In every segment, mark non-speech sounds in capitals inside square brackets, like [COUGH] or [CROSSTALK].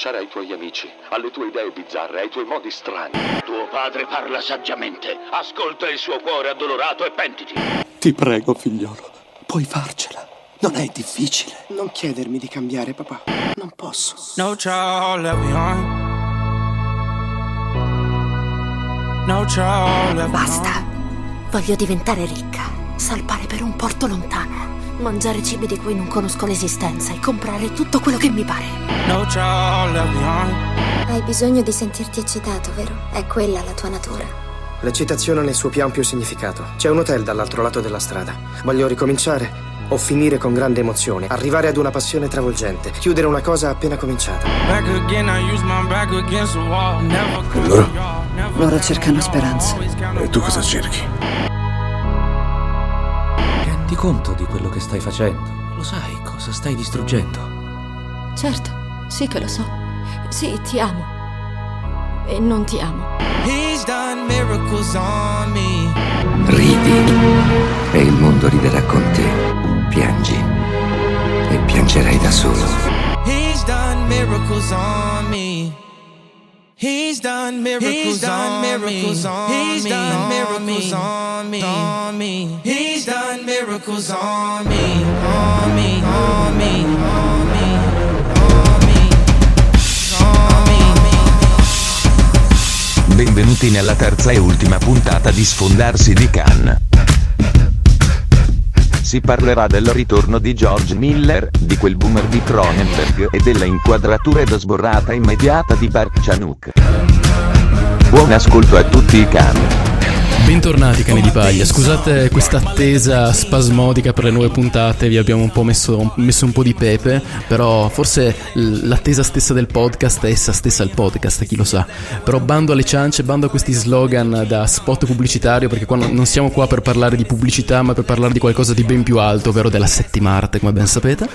Rinunciare ai tuoi amici, alle tue idee bizzarre, ai tuoi modi strani. Tuo padre parla saggiamente. Ascolta il suo cuore addolorato e pentiti. Ti prego, figliolo, puoi farcela. Non è difficile. Non chiedermi di cambiare, papà. Non posso. No child left behind. No child left Basta. Voglio diventare ricca, salpare per un porto lontano, mangiare cibi di cui non conosco l'esistenza e comprare tutto quello che mi pare. Hai bisogno di sentirti eccitato, vero? È quella la tua natura. L'eccitazione nel suo più ampio significato. C'è un hotel dall'altro lato della strada. Voglio ricominciare o finire con grande emozione, arrivare ad una passione travolgente, chiudere una cosa appena cominciata. E loro? Loro cercano speranza. E tu cosa cerchi? Rendi conto di quello che stai facendo? Lo sai cosa stai distruggendo? Certo, sì che lo so. Sì, ti amo. E non ti amo. He's done miracles on me. Ridi e il mondo riderà con te. Piangi e piangerai da solo. He's done miracles on me. He's done miracles on me. He's done miracles on me. On me. He's done miracles on me. On me. On me. On me. On me. On me. Benvenuti nella terza e ultima puntata di Sfondarsi di Cannes. Si parlerà del ritorno di George Miller, di quel boomer di Cronenberg e della inquadratura ed sborrata immediata di Park Chan-wook. Buon ascolto a tutti i cani. Bentornati cani di paglia, scusate questa attesa spasmodica per le nuove puntate, vi abbiamo un po' messo, messo un po' di pepe, però forse l'attesa stessa del podcast è essa stessa il podcast, chi lo sa. Però bando alle ciance, bando a questi slogan da spot pubblicitario, perché qua non siamo qua per parlare di pubblicità, ma per parlare di qualcosa di ben più alto, ovvero della settima arte, come ben sapete.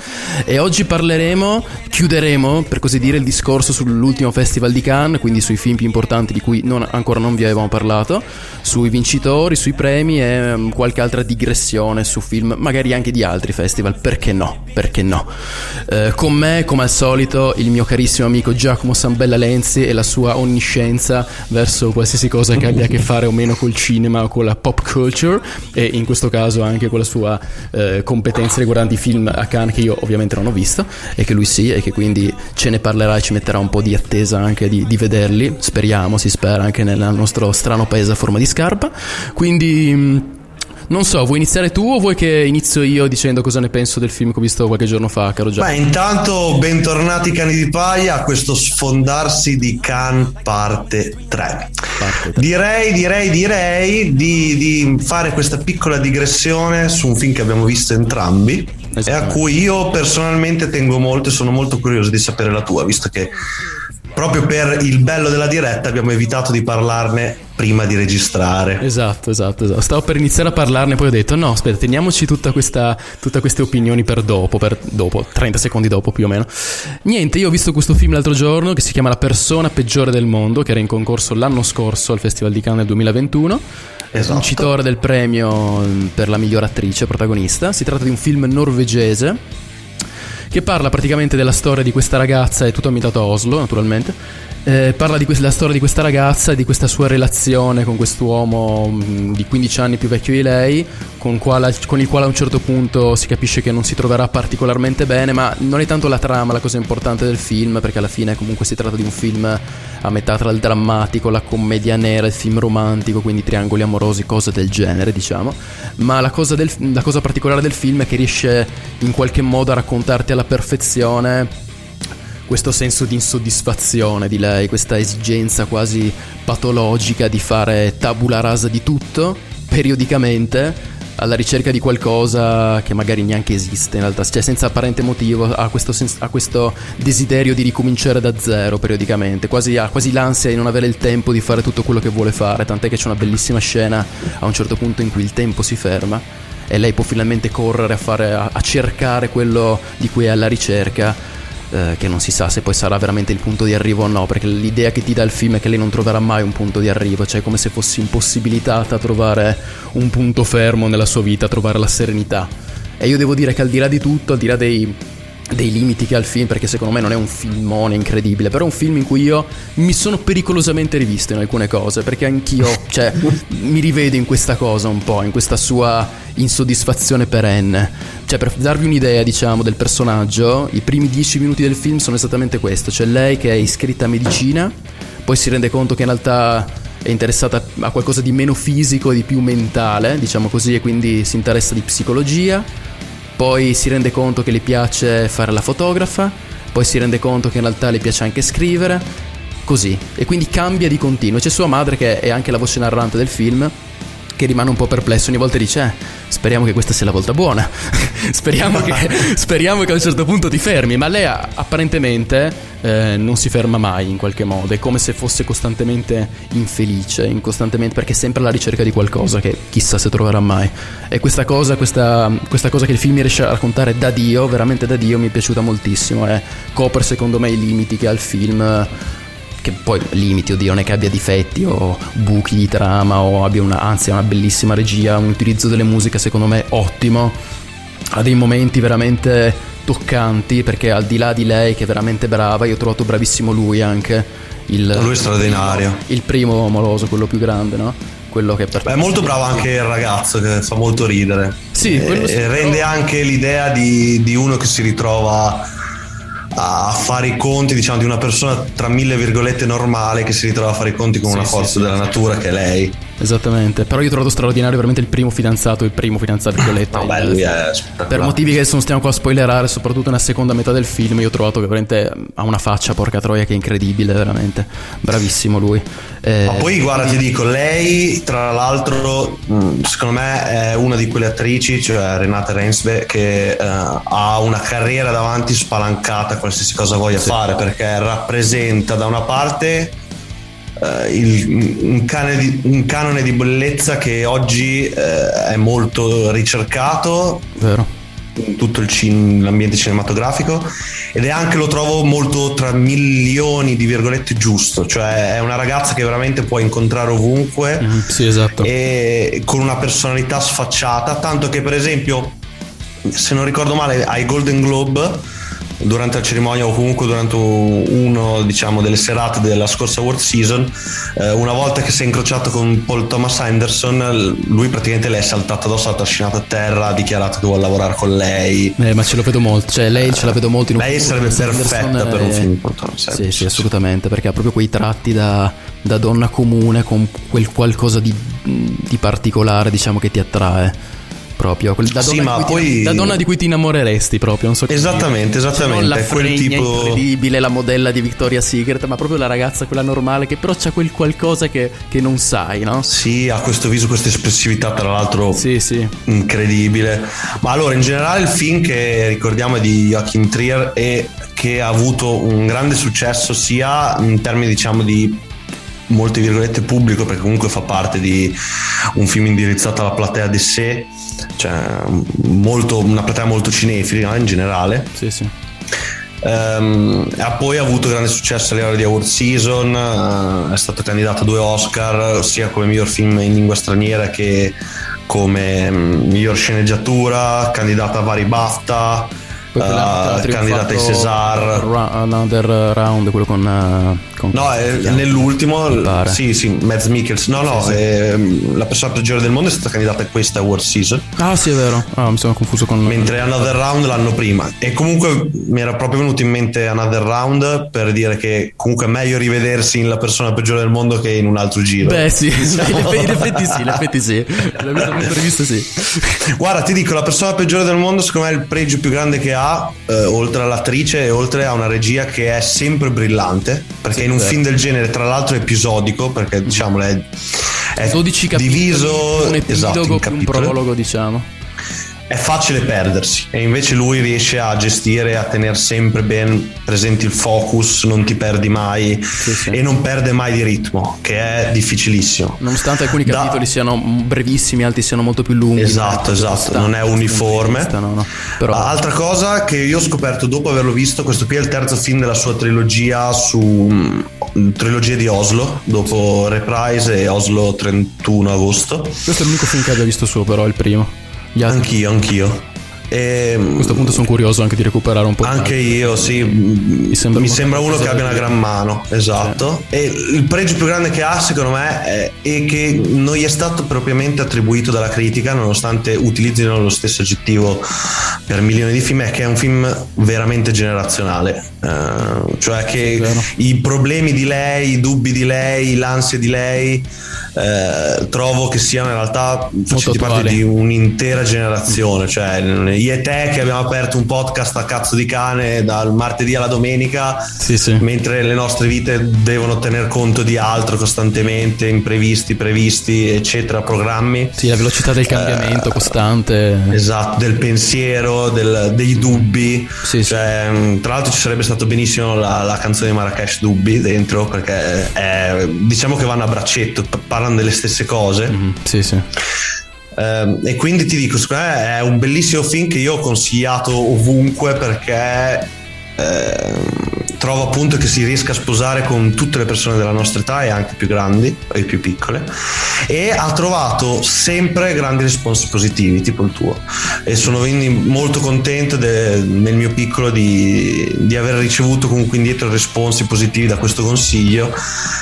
E oggi parleremo, chiuderemo per così dire il discorso sull'ultimo festival di Cannes, quindi sui film più importanti di cui non- ancora non vi avevamo parlato, sui vincitori, sui premi e um, qualche altra digressione su film, magari anche di altri festival, perché no? Perché no? Eh, con me, come al solito, il mio carissimo amico Giacomo Sambella Lenzi e la sua onniscienza verso qualsiasi cosa che abbia a che fare o meno col cinema o con la pop culture e in questo caso anche con la sua eh, competenza riguardanti i film a Cannes che io ovviamente non ho visto e che lui sì e che quindi ce ne parlerà e ci metterà un po' di attesa anche di, di vederli, speriamo, si spera anche nel nostro strano paese a forma di scarpa. Quindi mh, non so, vuoi iniziare tu o vuoi che inizio io dicendo cosa ne penso del film che ho visto qualche giorno fa, caro Giacomo? Beh, intanto bentornati cani di paia a questo sfondarsi di Can parte 3. Parte tre. Direi, direi, direi di, di fare questa piccola digressione su un film che abbiamo visto entrambi e a cui io personalmente tengo molto e sono molto curioso di sapere la tua, visto che proprio per il bello della diretta abbiamo evitato di parlarne prima di registrare. Esatto, esatto, esatto. Stavo per iniziare a parlarne, poi ho detto: no, aspetta, teniamoci tutta questa, tutte queste opinioni per dopo, per dopo, 30 secondi dopo più o meno. Niente, io ho visto questo film l'altro giorno che si chiama La persona peggiore del mondo, che era in concorso l'anno scorso al Festival di Cannes nel 2021. Esatto. Vincitore del premio mm, per la miglior attrice protagonista. Si tratta di un film norvegese che parla praticamente della storia di questa ragazza, è tutto ambientato a Oslo naturalmente, eh, parla della storia di questa ragazza e di questa sua relazione con quest'uomo mh, di 15 anni più vecchio di lei, con, quale- con il quale a un certo punto si capisce che non si troverà particolarmente bene, ma non è tanto la trama la cosa importante del film, perché alla fine comunque si tratta di un film a metà tra il drammatico, la commedia nera, il film romantico, quindi triangoli amorosi, cose del genere, diciamo. Ma la cosa, del- la cosa particolare del film è che riesce in qualche modo a raccontarti alla perfezione questo senso di insoddisfazione di lei, questa esigenza quasi patologica di fare tabula rasa di tutto periodicamente alla ricerca di qualcosa che magari neanche esiste in realtà, cioè senza apparente motivo, ha questo, sens- ha questo desiderio di ricominciare da zero periodicamente, quasi, ha quasi l'ansia di non avere il tempo di fare tutto quello che vuole fare, tant'è che c'è una bellissima scena a un certo punto in cui il tempo si ferma e lei può finalmente correre a, fare, a, a cercare quello di cui è alla ricerca eh, che non si sa se poi sarà veramente il punto di arrivo o no, perché l'idea che ti dà il film è che lei non troverà mai un punto di arrivo, cioè come se fosse impossibilitata a trovare un punto fermo nella sua vita, a trovare la serenità. E io devo dire che al di là di tutto, al di là dei, dei limiti che ha il film, perché secondo me non è un filmone incredibile, però è un film in cui io mi sono pericolosamente rivisto in alcune cose, perché anch'io, [LAUGHS] cioè, mi rivedo in questa cosa un po', in questa sua insoddisfazione perenne. Cioè, per darvi un'idea, diciamo, del personaggio, i primi dieci minuti del film sono esattamente questo, c'è lei che è iscritta a medicina, poi si rende conto che in realtà è interessata a qualcosa di meno fisico e di più mentale, diciamo così, e quindi si interessa di psicologia poi si rende conto che le piace fare la fotografa, poi si rende conto che in realtà le piace anche scrivere, così. E quindi cambia di continuo. C'è sua madre che è anche la voce narrante del film, che rimane un po' perplesso. Ogni volta dice eh, speriamo che questa sia la volta buona. [LAUGHS] Speriamo, che, [LAUGHS] speriamo, che, a un certo punto ti fermi. Ma lei apparentemente eh, non si ferma mai in qualche modo. È come se fosse costantemente infelice in costantemente, perché è sempre alla ricerca di qualcosa che chissà se troverà mai. E questa cosa, questa, questa cosa che il film riesce a raccontare da Dio veramente da Dio mi è piaciuta moltissimo. E copre secondo me i limiti che ha il film che poi limiti, oddio, non è che abbia difetti o buchi di trama o abbia una, anzi, una bellissima regia, un utilizzo delle musiche secondo me ottimo, ha dei momenti veramente toccanti perché al di là di lei che è veramente brava, io ho trovato bravissimo lui anche. Il, lui è straordinario. Il primo amoroso, quello più grande, no? Quello che per È molto bravo anche il ragazzo che fa molto ridere. Sì, e, sì, rende però... anche l'idea di, di uno che si ritrova a fare i conti diciamo di una persona tra mille virgolette normale che si ritrova a fare i conti con sì, una forza sì, della natura che è lei esattamente. Però io ho trovato straordinario veramente il primo fidanzato il primo fidanzato [COUGHS] virgolette no, beh, lui è per motivi che non stiamo qua a spoilerare soprattutto nella seconda metà del film io ho trovato che veramente ha una faccia porca troia che è incredibile veramente. Bravissimo lui. Eh, ma poi guarda ti dico lei tra l'altro mm, secondo me è una di quelle attrici cioè Renate Reinsve che uh, ha una carriera davanti spalancata qualsiasi cosa voglia sì. fare perché rappresenta da una parte uh, il, un, di, un, canone di bellezza che oggi uh, è molto ricercato. Vero. in tutto cin- l'ambiente cinematografico. Ed è anche lo trovo molto tra milioni di virgolette giusto. Cioè è una ragazza che veramente puoi incontrare ovunque. Mm, sì, esatto. e con una personalità sfacciata. Tanto che per esempio se non ricordo male ai Golden Globe durante la cerimonia o comunque durante uno diciamo, delle serate della scorsa World Season eh, una volta che si è incrociato con Paul Thomas Anderson lui praticamente le è saltato addosso l'ha trascinato a terra ha dichiarato che vuole lavorare con lei. Eh, ma ce lo vedo molto cioè lei ce la vedo molto in un lei sarebbe perfetta per un film di Paul Thomas Anderson. sì, sì assolutamente perché ha proprio quei tratti da, da donna comune con quel qualcosa di, di particolare diciamo che ti attrae proprio la sì, donna, poi... ti, la donna di cui ti innamoreresti proprio non so esattamente esattamente non la quel tipo incredibile la modella di Victoria's Secret ma proprio la ragazza quella normale che però c'ha quel qualcosa che, che non sai no? sì ha questo viso questa espressività tra l'altro sì, sì. incredibile ma allora in generale il film che ricordiamo è di Joachim Trier e che ha avuto un grande successo sia in termini diciamo di molte virgolette pubblico perché comunque fa parte di un film indirizzato alla platea di sé cioè molto, una platea molto cinefila in generale. Sì sì. Um, ha poi avuto grande successo a livello di award season, uh, è stato candidato a due Oscar sia come miglior film in lingua straniera che come um, miglior sceneggiatura, candidato a vari BAFTA, uh, candidata ai César. Another Round, quello con. Uh, con no, è, nell'ultimo. Sì, sì, Mads Mikkels. No, no, sì, sì. È, la persona peggiore del mondo è stata candidata a questa World Season. Ah, sì, è vero. Ah, mi sono confuso con. Mentre Another Round l'anno prima. E comunque mi era proprio venuto in mente Another Round per dire che comunque è meglio rivedersi in la persona peggiore del mondo che in un altro giro. Beh, sì, [LAUGHS] in effetti sì, in effetti sì. L'abbiamo previsto sì. Guarda, ti dico, la persona peggiore del mondo, secondo me, il pregio più grande che ha ha, eh, oltre all'attrice e oltre a una regia che è sempre brillante, perché in un vero. film del genere, tra l'altro, è episodico, perché diciamo è, è 12 capitoli, diviso un esatto, epilogo più un prologo, diciamo. È facile perdersi e invece lui riesce a gestire, a tenere sempre ben presente il focus, non ti perdi mai e non perde mai di ritmo, che è difficilissimo. Nonostante alcuni Da- capitoli siano brevissimi, altri siano molto più lunghi. Esatto, esatto, non è uniforme. No, no. Però Altra cosa che io ho scoperto dopo averlo visto, questo qui è il terzo film della sua trilogia su mm, trilogia di Oslo, dopo Reprise e Oslo 31 agosto. questo è l'unico film che abbia visto suo, però, il primo. Anch'io, anch'io. E, A questo punto sono curioso anche di recuperare un po'. Anche io, sì. Mi sembra, mi sembra uno che abbia una gran mano, esatto. E il pregio più grande che ha, secondo me, è, è che non gli è stato propriamente attribuito dalla critica, nonostante utilizzino lo stesso aggettivo per milioni di film, è che è un film veramente generazionale. Eh, cioè che i problemi di lei, i dubbi di lei, l'ansia di lei, eh, trovo che siano in realtà facenti parte di un'intera generazione. Cioè, io e te che abbiamo aperto un podcast a cazzo di cane dal martedì alla domenica, mentre le nostre vite devono tener conto di altro costantemente, imprevisti, previsti, eccetera, programmi. Sì, la velocità del cambiamento costante. Esatto, del pensiero, del- dei dubbi. Cioè, mh, tra l'altro ci sarebbe stato benissimo la, la canzone di Marrakesh Dubbi dentro, perché è- diciamo che vanno a braccetto, p- parlano delle stesse cose. Sì, sì. Ehm, e quindi ti dico, secondo me è un bellissimo film che io ho consigliato ovunque perché ehm, trovo appunto che si riesca a sposare con tutte le persone della nostra età e anche più grandi e più piccole e ha trovato sempre grandi risponsi positivi tipo il tuo. E sono quindi molto contento de- nel mio piccolo di, di aver ricevuto comunque indietro risponsi positivi da questo consiglio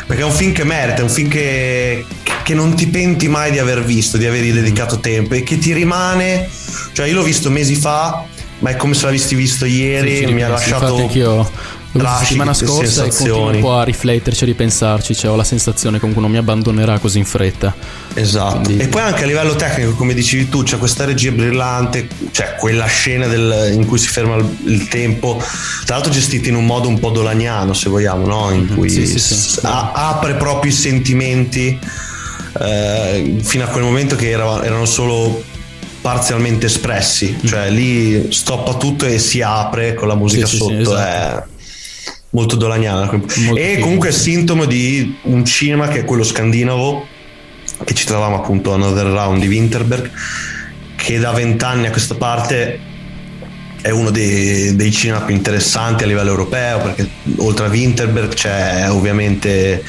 perché è un film che merita, è un film che, che non ti penti mai di aver visto, di avergli dedicato tempo e che ti rimane, cioè io l'ho visto mesi fa ma è come se l'avessi visto ieri, Sì, sì, mi ha lasciato la settimana scorsa e continuo sensazioni. un po' a rifletterci, a ripensarci, cioè ho la sensazione che comunque non mi abbandonerà così in fretta. Esatto. E poi anche a livello tecnico, come dicevi tu, c'è questa regia brillante, cioè quella scena del- in cui si ferma il, il tempo, tra l'altro gestita in un modo un po' dolaniano, se vogliamo, no? In cui Sì, sì, sì. a- apre proprio i sentimenti eh, fino a quel momento che era- erano solo parzialmente espressi, cioè lì stoppa tutto e si apre con la musica Sì, sì, sì, sotto. esatto. È molto dolaniana. e figo. comunque è sintomo di un cinema che è quello scandinavo che ci trovavamo appunto a Another Round di Winterberg che da vent'anni a questa parte è uno dei, dei cinema più interessanti a livello europeo perché oltre a Winterberg c'è ovviamente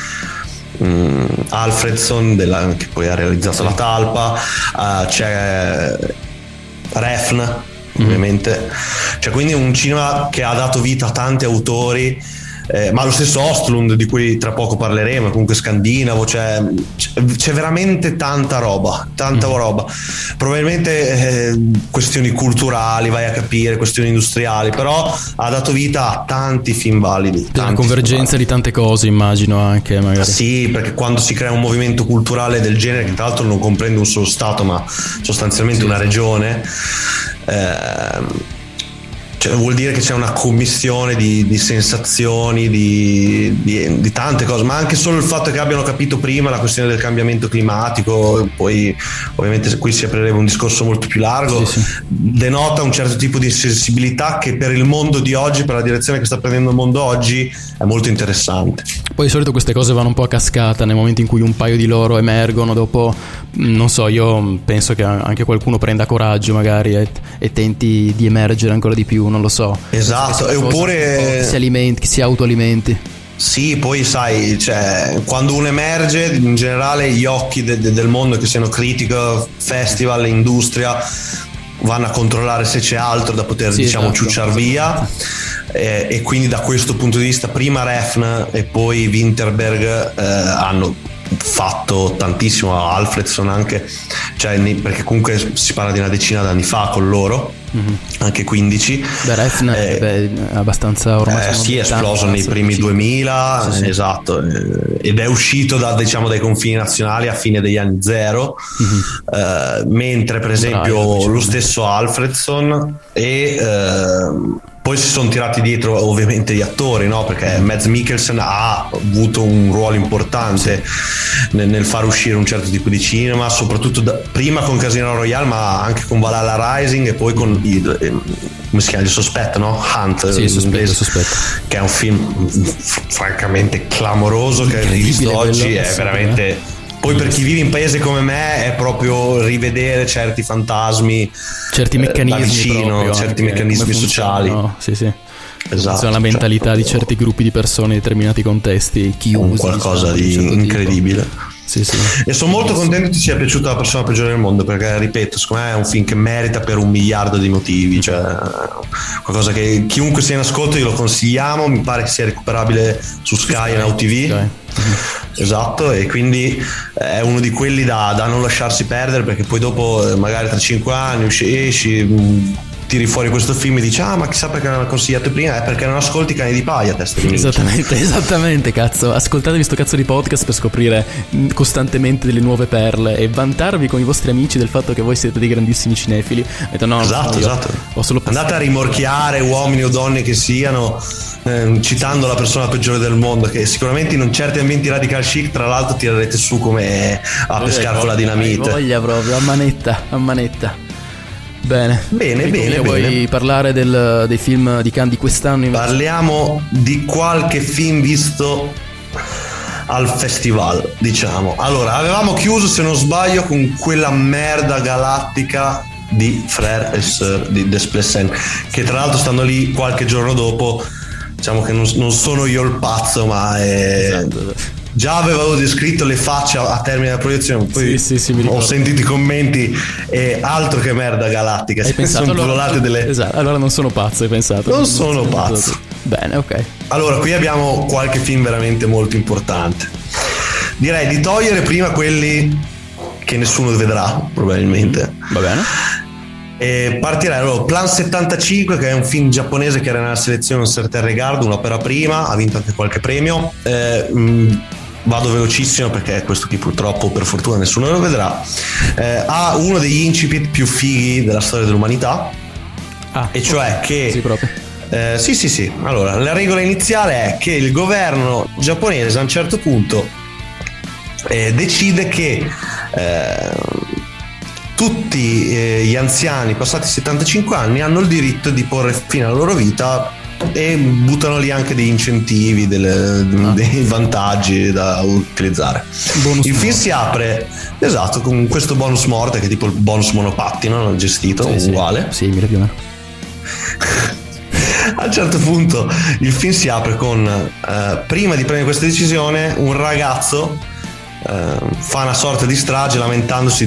mm, Alfredson della- che poi ha realizzato La Talpa eh, c'è Refn ovviamente c'è quindi un cinema che ha dato vita a tanti autori eh, ma lo stesso Ostlund di cui tra poco parleremo comunque scandinavo cioè, c'è, veramente tanta roba tanta roba. Probabilmente eh, questioni culturali vai a capire questioni industriali però ha dato vita a tanti film validi La tanti convergenza di tante cose, immagino anche, magari. sì, perché quando si crea un movimento culturale del genere, che tra l'altro non comprende un solo Stato, ma sostanzialmente una regione, ehm, cioè, vuol dire che c'è una commissione di, di sensazioni, di, di- di tante cose, ma anche solo il fatto che abbiano capito prima la questione del cambiamento climatico, poi ovviamente qui si aprirebbe un discorso molto più largo, denota un certo tipo di sensibilità che per il mondo di oggi, per la direzione che sta prendendo il mondo oggi, è molto interessante. Poi di solito queste cose vanno un po' a cascata nel momento in cui un paio di loro emergono, dopo, mh, non so, io penso che anche qualcuno prenda coraggio magari e, e tenti di emergere ancora di più, non lo so. Esatto, e oppure- Che si alimenti, che si autoalimenti. Sì, poi sai, cioè, quando uno emerge, in generale gli occhi de- de- del mondo, che siano critica, festival, industria, vanno a controllare se c'è altro da poter, Sì, diciamo, esatto. ciucciar via. Eh, e quindi da questo punto di vista, prima Refn e poi Winterberg eh, hanno fatto tantissimo Alfredson anche, cioè, perché comunque si parla di una decina d'anni fa con loro, mm-hmm. anche 15. Beh, Refn eh, è abbastanza ormai... Eh, sì, è esploso nei primi 2000, sì, sì. esatto, eh, ed è uscito da, diciamo, dai confini nazionali a fine degli anni zero, mm-hmm. eh, mentre per esempio Braio, lo stesso Alfredson e eh, poi si sono tirati dietro ovviamente gli attori, no? perché Mads Mikkelsen ha avuto un ruolo importante nel, nel, far uscire un certo tipo di cinema, soprattutto da, prima con Casino Royale, ma anche con Valhalla Rising e poi con il, come si chiama il sospetto, no? Hunt, sì, sospetto, sospetto. che è un film francamente clamoroso che visto oggi è veramente poi per chi vive in paese come me è proprio rivedere certi fantasmi, certi meccanismi, eh, vicino, proprio, certi meccanismi sociali. Sì, sì. Esatto, la mentalità cioè, di certi gruppi di persone in determinati contesti chiusi. Qualcosa diciamo, di certo incredibile. Tipo. Sì, sì. E sono molto contento che ti sia piaciuta la persona peggiore del mondo perché, ripeto, secondo me è un film che merita per un miliardo di motivi. Cioè, qualcosa che chiunque sia in ascolto glielo consigliamo. Mi pare che sia recuperabile su Sky e Now TV. Sky. [LAUGHS] Esatto, e quindi è uno di quelli da, da, non lasciarsi perdere perché poi dopo, eh, magari tra 5 anni, esci tiri fuori questo film e dici ah ma chissà perché non l'ho consigliato prima è perché non ascolti cani di paia testa di esattamente [LAUGHS] esattamente cazzo. Ascoltatevi sto cazzo di podcast per scoprire costantemente delle nuove perle e vantarvi con i vostri amici del fatto che voi siete dei grandissimi cinefili. Detto, no, esatto esatto. andate a rimorchiare uomini o donne che siano eh, citando la persona peggiore del mondo che sicuramente in certi ambienti radical chic tra l'altro tirerete su come a pescare con la dinamite voglia proprio a manetta a manetta Bene, bene, bene. Vuoi bene. parlare del, dei film di Cannes di quest'anno? Invece? Parliamo di qualche film visto al festival, diciamo. Allora, avevamo chiuso, se non sbaglio, con quella merda galattica di Frère e Sir di Desplessen, che tra l'altro stanno lì qualche giorno dopo. Diciamo che non, non sono io il pazzo, ma è. Esatto già avevo descritto le facce a termine della proiezione poi sì, sì, sì, ho sentito i commenti e altro che merda galattica. Hai pensato sono allora, delle... esatto, allora non sono pazzo hai pensato. Non sono pazzo. Bene ok. Allora qui abbiamo qualche film veramente molto importante. Direi di togliere prima quelli che nessuno vedrà probabilmente. Va bene. E partirei. Allora Plan 75 che è un film giapponese che era nella selezione certain regard un'opera prima ha vinto anche qualche premio. Eh, mh, vado velocissimo perché questo qui purtroppo per fortuna nessuno lo vedrà eh, ha uno degli incipit più fighi della storia dell'umanità ah, e cioè okay. che sì, proprio. Eh, sì sì sì allora la regola iniziale è che il governo giapponese a un certo punto eh, decide che eh, tutti eh, gli anziani passati 75 anni hanno il diritto di porre fine alla loro vita e buttano lì anche degli incentivi, delle, ah. dei vantaggi da utilizzare. Bonus il film si apre esatto con questo bonus morte che è tipo il bonus monopattino gestito sì, uguale. Sì, mi più o meno. [LAUGHS] A un certo punto il film si apre con eh, prima di prendere questa decisione un ragazzo eh, fa una sorta di strage lamentandosi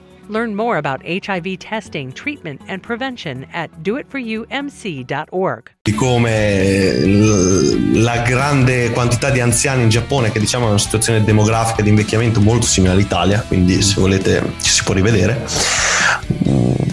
Learn more about HIV testing, treatment, and prevention at doitforumc.org. Di come la grande quantità di anziani in Giappone, che diciamo è una situazione demografica di invecchiamento molto simile all'Italia, quindi se volete ci si può rivedere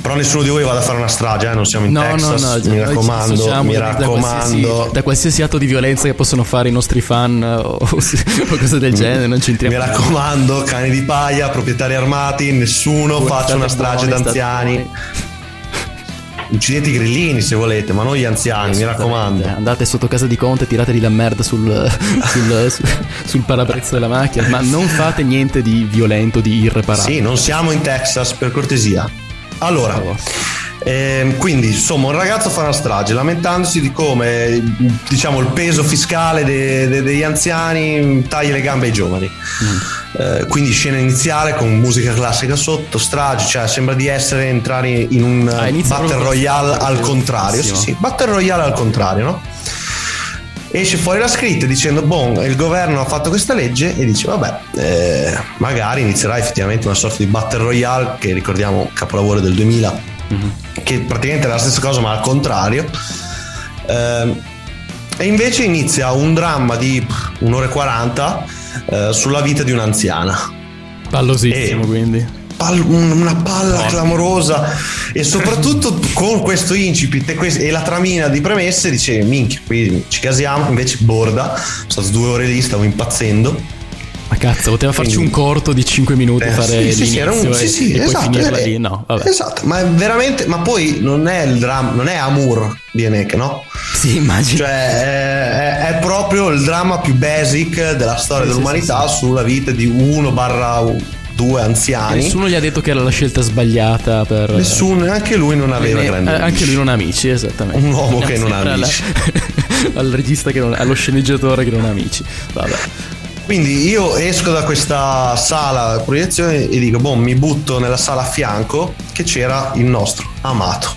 però nessuno di voi vada a fare una strage, eh? non siamo in no, Texas, no, no, mi raccomando, mi raccomando. Da qualsiasi, da qualsiasi, atto di violenza che possono fare i nostri fan o, o [LAUGHS] cose del genere, non ci entriamo. Mi raccomando, cani di paia, proprietari armati, nessuno faccia una strage d'anziani. Uccidete i grillini se volete, ma non gli anziani, mi raccomando. Andate sotto casa di Conte e tirateli la merda sul, [LAUGHS] sul, sul, sul parabrezza della macchina, ma non fate niente di violento, di irreparabile. Sì, non siamo in Texas, per cortesia. Allora, ehm, quindi insomma un ragazzo fa una strage lamentandosi di come diciamo il peso fiscale de- de- degli anziani taglia le gambe ai giovani. Eh, quindi scena iniziale con musica classica sotto, strage, cioè sembra di essere entrare in un Ah, inizia battle royale al contrario. Sì, sì, battle royale al contrario, no? Esce fuori la scritta dicendo, boh, il governo ha fatto questa legge e dice, vabbè, eh, magari inizierà effettivamente una sorta di battle royale, che ricordiamo capolavoro del 2000, che praticamente è la stessa cosa ma al contrario. Ehm, e invece inizia un dramma di un'ora e 40 eh, sulla vita di un'anziana. Pallosissimo, quindi. Pal- un- una palla clamorosa e soprattutto con questo incipit e, quest- e la tramina di premesse dice minchia qui ci casiamo invece borda sono stato due ore lì stavo impazzendo Ma cazzo, poteva farci Quindi- un corto di 5 minuti Eh, fare sì, sì, sì, un- sì, sì, e poi esatto, finirla eh, lì. No, vabbè. esatto ma è veramente ma poi non è il dramma non è Amour di Enek no? sì immagino cioè è, è- proprio il dramma più basic della storia Sì, sì, dell'umanità sulla vita di uno barra due anziani Nessuno gli ha detto che era la scelta sbagliata per... Nessuno, anche lui non aveva Eh, grandi eh, Anche amici. lui non ha amici, esattamente. Un uomo che non ha Sempre alla- amici. [LAUGHS] al regista che non allo sceneggiatore che non ha amici. Vabbè. Quindi io esco da questa sala proiezione e dico, boh, mi butto nella sala a fianco che c'era il nostro amato.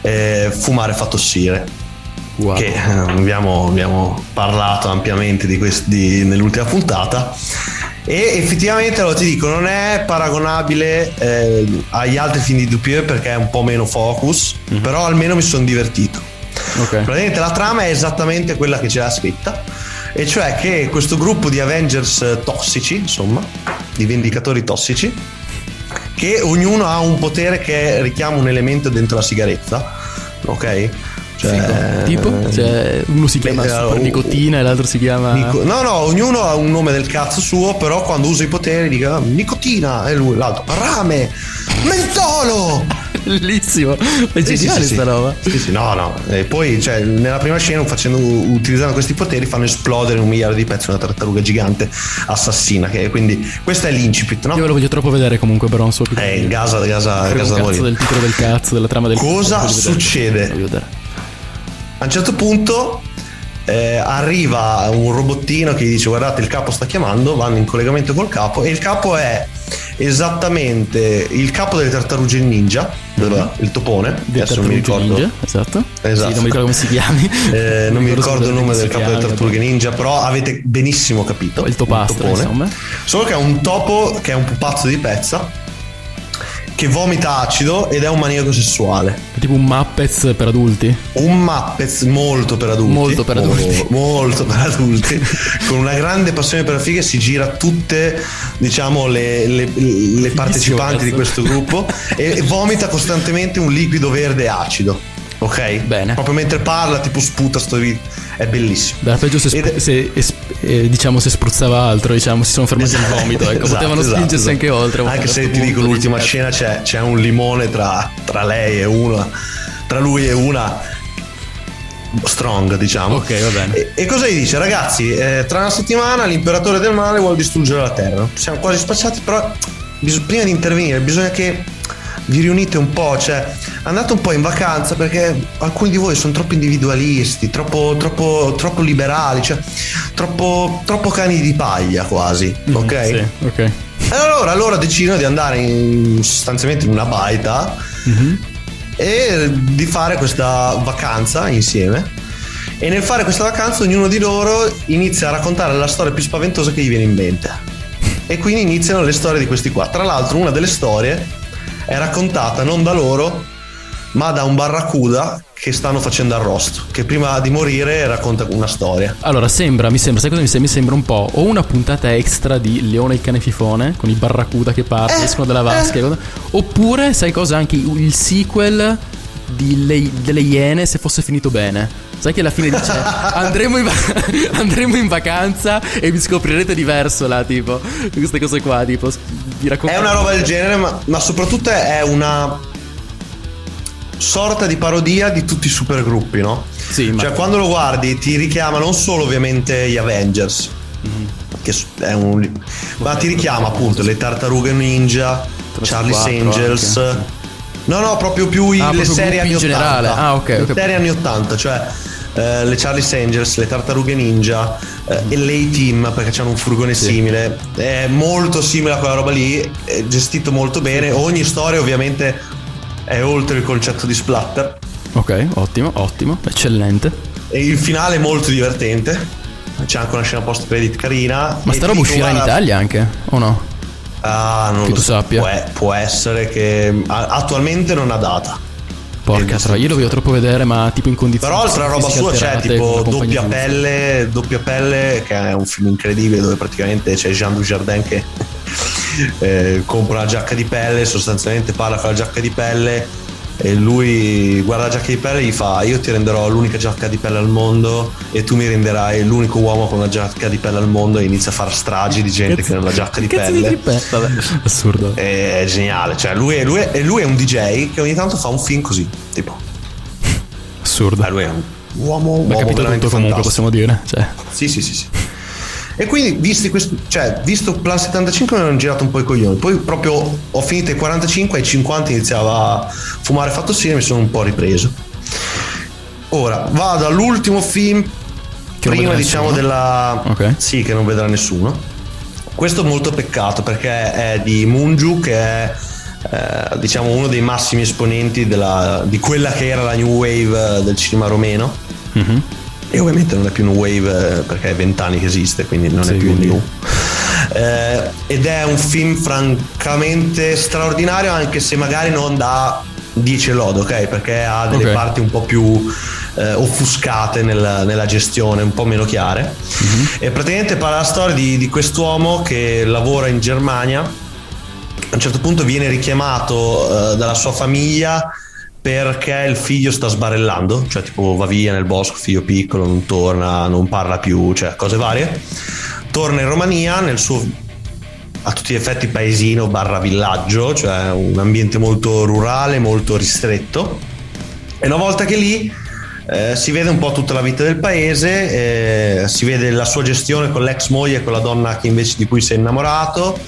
Eh, fumare fa tossire. Che eh, abbiamo, abbiamo parlato ampiamente di questi nell'ultima puntata. E effettivamente allora ti dico, non è paragonabile eh, agli altri film di Dupieux perché è un po' meno focus, però almeno mi sono divertito. Praticamente la trama è esattamente quella che c'era scritta, e cioè che questo gruppo di Avengers eh, tossici, insomma, di vendicatori tossici, che ognuno ha un potere che richiama un elemento dentro la sigaretta, ok? Cioè, Tipo? Cioè, uno si chiama beh, super allora, nicotina e l'altro si chiama... Nico- no, no, ognuno ha un nome del cazzo suo, però quando usa i poteri dica "Ah, nicotina e lui, l'altro rame, mentolo. Bellissimo, è Sì, geniale sì, sta sì. roba. Sì, sì, no, no. E poi, cioè, nella prima scena, facendo, utilizzando questi poteri, fanno esplodere un miliardo di pezzi una tartaruga gigante assassina. Che, quindi, questo è l'incipit, no? Io lo voglio troppo vedere comunque, però non so più. Eh, Gaza, Gaza, Gaza da cazzo morire. del titolo del cazzo, della trama del Cosa vedere. succede? Vedere. A un certo punto eh, arriva un robottino che gli dice guardate il capo sta chiamando, vanno in collegamento col capo e il capo è esattamente il capo delle tartarughe ninja, dov'è? il topone, Del adesso non mi ricordo. Ninja, esatto. Esatto. Sì, non mi ricordo come si chiami. Eh, non mi ricordo il nome del capo delle tartarughe ninja, però avete benissimo capito. Il topastro, topone. insomma. Solo che è un topo che è un pupazzo di pezza che vomita acido ed è un maniaco sessuale. Tipo un Muppets per adulti. Un Muppets molto per adulti. Molto per adulti. Mo- [LAUGHS] Molto per adulti. con una grande passione per la figa si gira tutte, diciamo, le, le- le partecipanti di questo gruppo e vomita costantemente un liquido verde acido. Ok? Bene. Proprio mentre parla, tipo sputa sto video. È bellissimo. Era peggio se, spru- se es- eh, diciamo se spruzzava altro, diciamo, si sono fermati al vomito. Ecco, [LAUGHS] Esatto, potevano esatto, spingersi esatto. anche oltre. Anche se ti dico l'ultima scena c'è, c'è un limone tra, tra lei e una. Tra lui e una. Strong, diciamo. Ok, va bene. E, e cosa gli dice? Ragazzi, eh, tra una settimana l'imperatore del male vuole distruggere la terra. Siamo quasi spacciati, però bis- prima di intervenire bisogna che vi riunite un po', cioè andate un po' in vacanza perché alcuni di voi sono troppo individualisti, troppo, troppo, troppo liberali, cioè troppo, troppo cani di paglia quasi, ok? Mm, Sì, ok. E allora, allora decidono di andare in, sostanzialmente in una baita Mhm. e di fare questa vacanza insieme. E nel fare questa vacanza ognuno di loro inizia a raccontare la storia più spaventosa che gli viene in mente. E quindi iniziano le storie di questi qua. Tra l'altro una delle storie è raccontata non da loro, ma da un barracuda che stanno facendo arrosto, che prima di morire racconta una storia. Allora, sembra, mi sembra, sai cosa mi sembra? Mi sembra un po' o una puntata extra di Leone il cane fifone con i barracuda che partono, escono dalla vasca, cosa- oppure, sai cosa? Anche il sequel di Le- delle Iene se fosse finito bene. Sai che alla fine dice [LAUGHS] andremo in, va- [LAUGHS] andremo in vacanza e vi scoprirete diverso là, tipo queste cose qua, tipo vi racconto È una roba del genere, ma, ma soprattutto è una. sorta di parodia di tutti i supergruppi, no? Sì, Cioè, quando lo guardi ti richiama non solo ovviamente gli Avengers, Mhm. che è un... ma ti richiama appunto le tartarughe ninja, Charlie's 4 Angels. anche. No, no, proprio più i- Ah, le proprio serie anni in 80. generale. Ah, ok, Le ok. serie anni 80, cioè eh, le Charlie's Angels, le tartarughe ninja eh, e l'A-Team perché hanno un furgone simile. È molto simile a quella roba lì, è gestito molto bene. Ogni storia ovviamente è oltre il concetto di splatter. Ok, ottimo, ottimo, eccellente. E il finale è molto divertente. C'è anche una scena post credit carina. Ma sta roba uscirà in Italia anche, o no? Ah, non Che tu so. sappia. Può, può essere che attualmente non ha data. Porca troia, io lo voglio troppo vedere, ma tipo in condizioni Però altra roba sua c'è tipo la Doppia. Pelle, Doppia Pelle, che è un film incredibile dove praticamente c'è Jean Dujardin che [LAUGHS] eh, compra una giacca di pelle, sostanzialmente parla con la giacca di pelle e lui guarda la giacca di pelle e gli fa io ti renderò l'unica giacca di pelle al mondo e tu mi renderai l'unico uomo con una giacca di pelle al mondo e inizia a fare stragi di gente che non ha la giacca di Cazzo di pelle. vabbè. Assurdo. È geniale, cioè lui è, lui, è, e lui è un DJ che ogni tanto fa un film così, tipo. Assurdo. Eh, lui è un uomo, Beh, uomo capito veramente tutto comunque, fantastico. possiamo dire. Cioè. Sì, sì, sì, sì. E quindi, visti questi, cioè, visto Plan 75, mi hanno girato un po' i coglioni. Poi, proprio ho finito ai 45, ai 50 iniziava a fumare fatto sì e mi sono un po' ripreso. Ora vado all'ultimo film. Che prima, diciamo, nessuno? della. Ok. Sì, che non vedrà nessuno. Questo è molto peccato perché è di Munju, che è. eh, diciamo uno dei massimi esponenti della- di quella che era la new wave eh, del cinema romeno Mhm. E ovviamente non è più New Wave eh, perché è vent'anni che esiste, quindi non Sì, è più quindi- New. Eh, ed è un film francamente straordinario, anche se magari non da 10 lode, ok? Perché ha delle Ok. parti un po' più eh, offuscate nella, nella gestione, un po' meno chiare. Mhm. E praticamente parla la storia di, di quest'uomo che lavora in Germania. A un certo punto viene richiamato eh, dalla sua famiglia perché il figlio sta sbarellando, cioè tipo va via nel bosco, figlio piccolo, non torna, non parla più, cioè cose varie. Torna in Romania nel suo a tutti gli effetti paesino barra villaggio, cioè un ambiente molto rurale, molto ristretto. E una volta che lì eh, si vede un po' tutta la vita del paese, eh, si vede la sua gestione con l'ex moglie, con la donna che invece di cui si è innamorato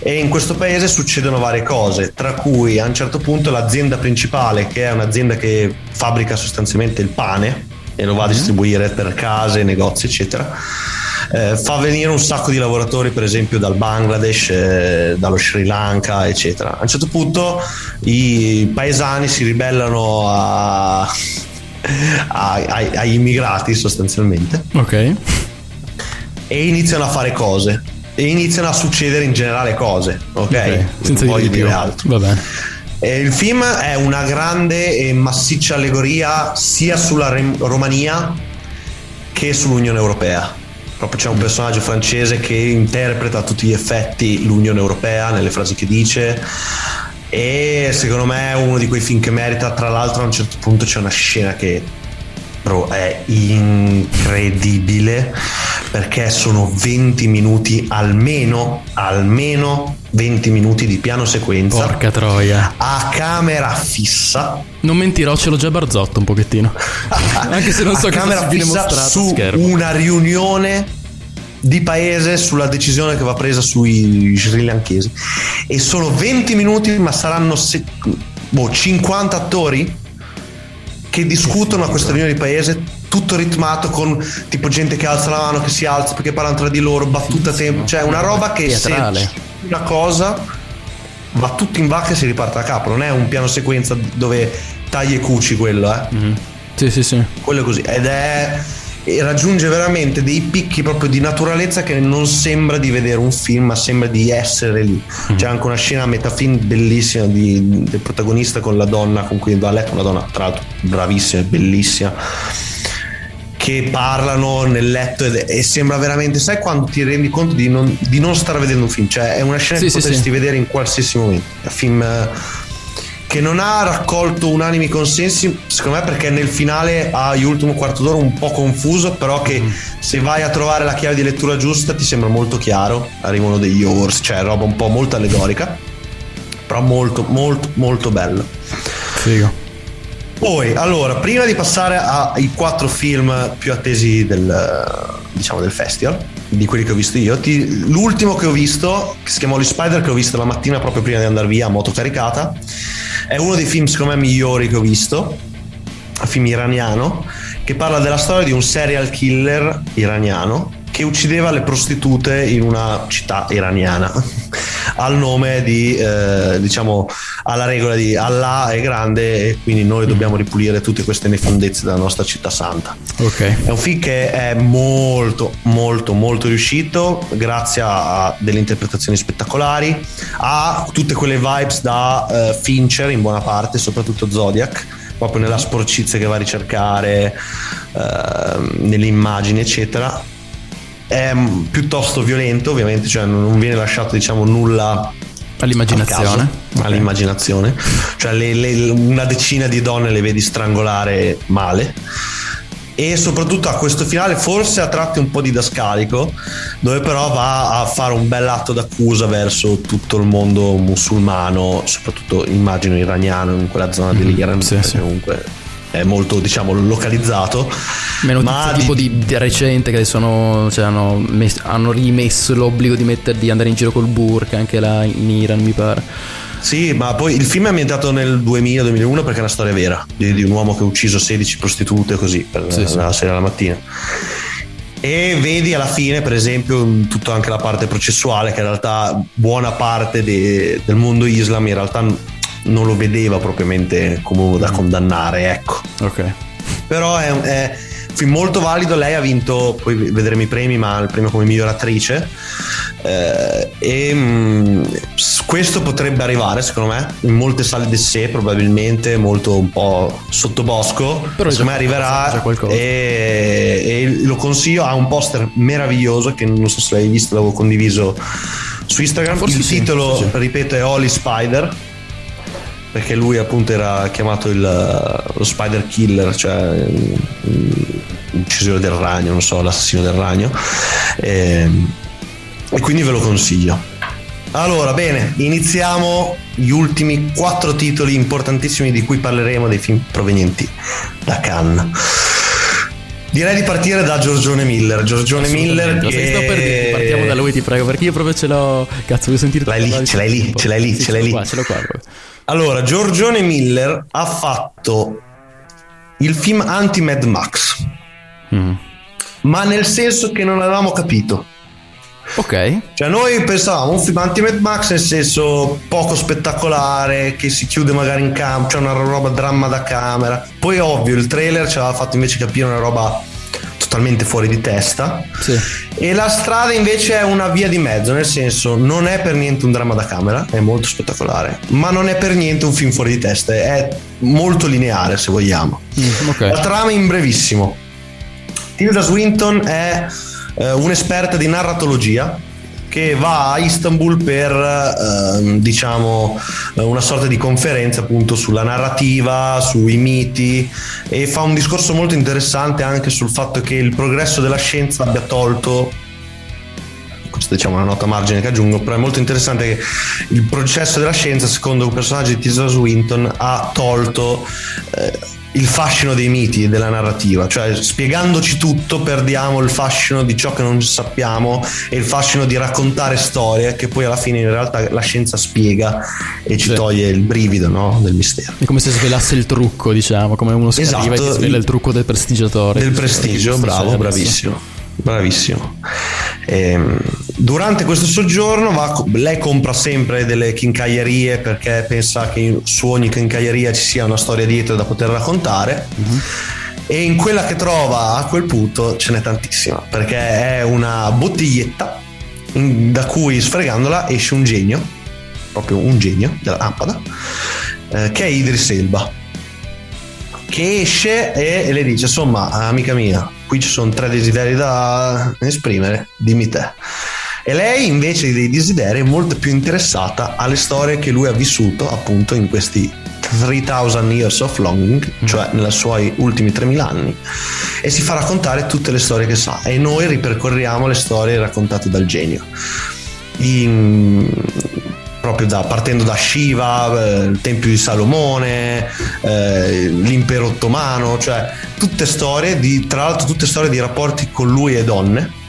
e in questo paese succedono varie cose, tra cui a un certo punto l'azienda principale, che è un'azienda che fabbrica sostanzialmente il pane e lo va a distribuire per case, negozi, eccetera. eh, fa venire un sacco di lavoratori, per esempio dal Bangladesh, eh, dallo Sri Lanka, eccetera. A un certo punto i paesani si ribellano a, ai, agli immigrati sostanzialmente Ok. e iniziano a fare cose e iniziano a succedere in generale cose, ok? Ok, Non Senza dire di più. dire altro. Va bene. E il film è una grande e massiccia allegoria sia sulla Rem- Romania che sull'Unione Europea. Proprio c'è un personaggio francese che interpreta a tutti gli effetti l'Unione Europea nelle frasi che dice. E secondo me è uno di quei film che merita. Tra l'altro, a un certo punto c'è una scena che bro, è incredibile perché sono 20 minuti almeno, almeno 20 minuti di piano sequenza Porca troia. a camera fissa Non mentirò, ce l'ho già barzotto un pochettino. [LAUGHS] Anche se non so a cosa camera viene mostrato su schermo. una riunione di paese sulla decisione che va presa sui sri lankesi e sono 20 minuti ma saranno se- boh, 50 attori che discutono a questa riunione di paese tutto ritmato con tipo gente che alza la mano che si alza perché parlano tra di loro battuta tempo cioè una roba che Teatrale. se una cosa va tutto in vacca e si riparte da capo. Non è un piano sequenza dove tagli e cuci quello eh. Sì, sì, sì. quello è così. Ed è e raggiunge veramente dei picchi proprio di naturalezza che non sembra di vedere un film ma sembra di essere lì. C'è anche una scena a metà film bellissima di- del protagonista con la donna con cui va a letto una donna tra l'altro bravissima e bellissima che parlano nel letto e sembra veramente sai quando ti rendi conto di non, di non stare vedendo un film? Cioè è una scena Sì, che sì, potresti sì. vedere in qualsiasi momento. È un film eh, che non ha raccolto unanimi consensi, secondo me perché nel finale ha l'ultimo quarto d'ora un po' confuso, però che se vai a trovare la chiave di lettura giusta ti sembra molto chiaro, arrivano degli ors, cioè roba un po' molto allegorica, però molto molto molto bello. Figo. Poi, allora, prima di passare ai quattro film più attesi del, diciamo, del festival, di quelli che ho visto io, ti, l'ultimo che ho visto, che si chiama Holy Spider, che ho visto la mattina proprio prima di andare via a moto caricata, è uno dei film secondo me migliori che ho visto, film iraniano, che parla della storia di un serial killer iraniano che uccideva le prostitute in una città iraniana al nome di eh, diciamo alla regola di Allah è grande e quindi noi dobbiamo ripulire tutte queste nefandezze della nostra città santa. Ok. È un film che è molto molto molto riuscito grazie a delle interpretazioni spettacolari ha tutte quelle vibes da uh, Fincher in buona parte soprattutto Zodiac proprio nella sporcizia che va a ricercare uh, nelle immagini eccetera è piuttosto violento ovviamente, cioè non viene lasciato diciamo nulla all'immaginazione, okay. all'immaginazione. cioè le, le, una decina di donne le vedi strangolare male e soprattutto a questo finale forse a tratti un po' didascalico dove però va a fare un bel atto d'accusa verso tutto il mondo musulmano soprattutto immagino iraniano in quella zona mm, dell'Iran sì, sì. comunque è molto diciamo localizzato meno ma tipo di, di recente che sono, cioè, hanno, messo, hanno, rimesso l'obbligo di, mettere, di andare in giro col burka anche là in Iran mi pare sì, ma poi il film è ambientato nel 2000-2001 perché è una storia vera di, di, un uomo che ha ucciso 16 prostitute così per sì, la sì. sera alla mattina e vedi alla fine per esempio tutta anche la parte processuale che in realtà buona parte de, del mondo islam in realtà non lo vedeva propriamente come da mm. condannare, ecco. Ok. Però è, è un film molto valido, lei ha vinto, poi vedremo i premi, ma il premio come miglior attrice. Eh, e mh, mm, questo potrebbe arrivare, secondo me, in molte sale del sé, probabilmente, molto un po' sottobosco. Però secondo me arriverà e, e, lo consiglio. Ha un poster meraviglioso che non so se l'hai visto, l'avevo condiviso su Instagram. Forse il sì, titolo, sì. ripeto, è Holy Spider perché lui appunto era chiamato il, lo Spider Killer, cioè l'uccisore del ragno, non so, l'assassino del ragno. E, ehm, e quindi ve lo consiglio. Allora, bene, iniziamo gli ultimi quattro titoli importantissimi di cui parleremo dei film provenienti da Cannes. Direi di partire da Giorgione Miller. Giorgione Miller. Che... Sto per dire, partiamo da lui, ti prego, perché io proprio ce l'ho. Cazzo, voglio sentire. Ce l'hai lì, ce l'hai lì, ce l'hai lì, ce l'hai lì. ce l'ho qua. Allora, Giorgione Miller ha fatto il film anti-Mad Max, mm. ma nel senso che non avevamo capito. Ok. Cioè, noi pensavamo un film anti-Mad Max nel senso poco spettacolare, che si chiude magari in campo, cioè una roba dramma da camera. Poi, ovvio, il trailer ci aveva fatto invece capire una roba totalmente fuori di testa. Sì. E la strada invece è una via di mezzo, nel senso non è per niente un dramma da camera, è molto spettacolare, ma non è per niente un film fuori di testa, è molto lineare se vogliamo. Mm, okay. La trama in brevissimo. Tilda Swinton è eh, un'esperta di narratologia che va a Istanbul per eh, diciamo una sorta di conferenza appunto sulla narrativa, sui miti e fa un discorso molto interessante anche sul fatto che il progresso della scienza abbia tolto questa diciamo una nota margine che aggiungo, però è molto interessante che il processo della scienza, secondo il personaggio di Tilda Swinton, ha tolto eh, il fascino dei miti e della narrativa, cioè spiegandoci tutto perdiamo il fascino di ciò che non sappiamo e il fascino di raccontare storie che poi alla fine in realtà la scienza spiega e ci sì. toglie il brivido no? del mistero. È come se svelasse il trucco, diciamo, come uno scrive esatto, e svela il trucco del prestigiatore. Del prestigio, bravo, bravissimo bravissimo. Ehm, durante questo soggiorno va, lei compra sempre delle chincaglierie perché pensa che su ogni chincaglieria ci sia una storia dietro da poter raccontare. Mm-hmm. E in quella che trova a quel punto ce n'è tantissima perché è una bottiglietta in, da cui sfregandola esce un genio, proprio un genio della lampada, eh, che è Idris Elba che esce e, e le dice insomma amica mia qui ci sono tre desideri da esprimere dimmi te e lei invece dei desideri è molto più interessata alle storie che lui ha vissuto appunto in questi 3000 years of longing, mm. cioè nei suoi ultimi 3000 anni, e si fa raccontare tutte le storie che sa e noi ripercorriamo le storie raccontate dal genio. In proprio da, partendo da Shiva, eh, il Tempio di Salomone, eh, l'impero ottomano, cioè tutte storie di, tra l'altro tutte storie di rapporti con lui e donne.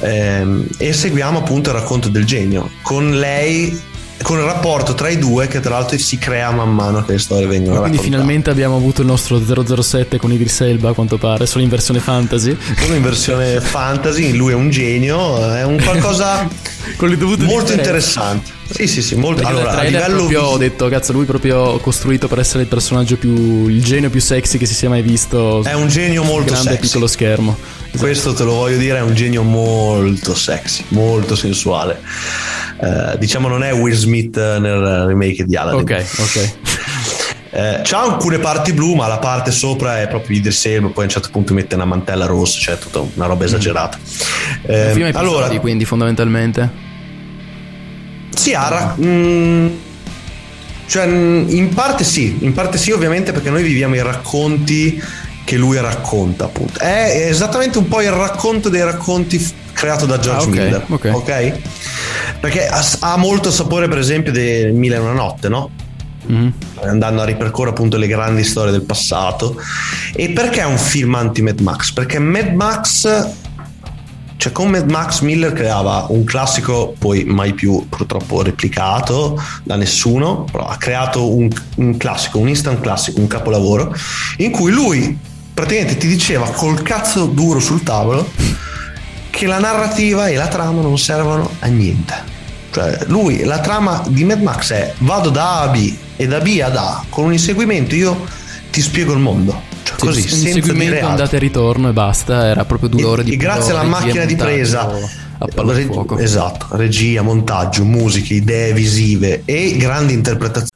Ehm, e seguiamo appunto il racconto del genio con lei con il rapporto tra i due che tra l'altro si crea man mano che le storie vengono Quindi raccontate. finalmente abbiamo avuto il nostro 007 con Idris Elba a quanto pare, solo in versione fantasy. Solo in versione [LAUGHS] fantasy, lui è un genio, è un qualcosa [LAUGHS] con le dovute molto interessante. Sì, sì, sì, molto Perché allora, a livello proprio ho detto, cazzo, lui proprio costruito per essere il personaggio più. il genio più sexy che si sia mai visto. È un genio molto grande sexy. piccolo schermo. Questo te lo voglio dire, è un genio molto sexy, molto sensuale. Eh, diciamo non è Will Smith nel remake di Aladdin. Ok, ok. [LAUGHS] Eh, c'ha alcune parti blu, ma la parte sopra è proprio Idris Elba, poi a un certo punto mette una mantella rossa, cioè tutta una roba esagerata. Eh, Un film allora, episodi, quindi fondamentalmente. sì, ha ra- mm, cioè, mm, in parte sì, in parte sì, ovviamente, perché noi viviamo i racconti che lui racconta, appunto. È esattamente un po' il racconto dei racconti creato da George Ah, ok, Miller. ok. ok? Perché ha, molto sapore, per esempio, di Mille e una notte, no? Mhm. andando a ripercorrere appunto le grandi storie del passato. E perché è un film anti Mad Max? Perché Mad Max, cioè con Mad Max Miller creava un classico, poi mai più purtroppo replicato da nessuno, però ha creato un, un classico, un instant classico, un capolavoro, in cui lui praticamente ti diceva col cazzo duro sul tavolo che la narrativa e la trama non servono a niente. Cioè, lui, la trama di Mad Max è vado da A a B e da B ad A con un inseguimento io ti spiego il mondo. Cioè, così, un senza dire seguimento altro. andata e ritorno e basta. Era proprio due ore di E grazie alla macchina di presa, a reg- esatto, regia, montaggio, musiche, idee visive e grandi interpretazioni.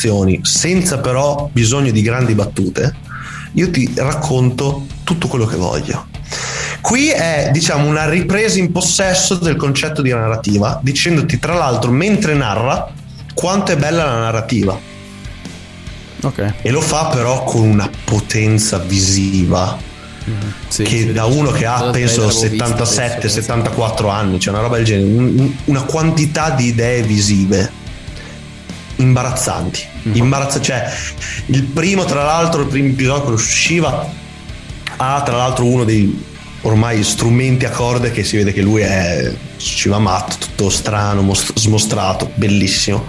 azioni, senza però bisogno di grandi battute, io ti racconto tutto quello che voglio. Qui è, diciamo, una ripresa in possesso del concetto di narrativa, dicendoti tra l'altro mentre narra quanto è bella la narrativa. Ok. E lo fa però con una potenza visiva Sì, che da uno che ha penso l'avevo vista 77 adesso, 74 anni cioè una roba del genere un- una quantità di idee visive imbarazzanti Mhm. Imbarazza- cioè il primo tra l'altro il primo episodio che usciva ha tra l'altro uno dei ormai strumenti a corde che si vede che lui è ci va matto tutto strano most- smostrato bellissimo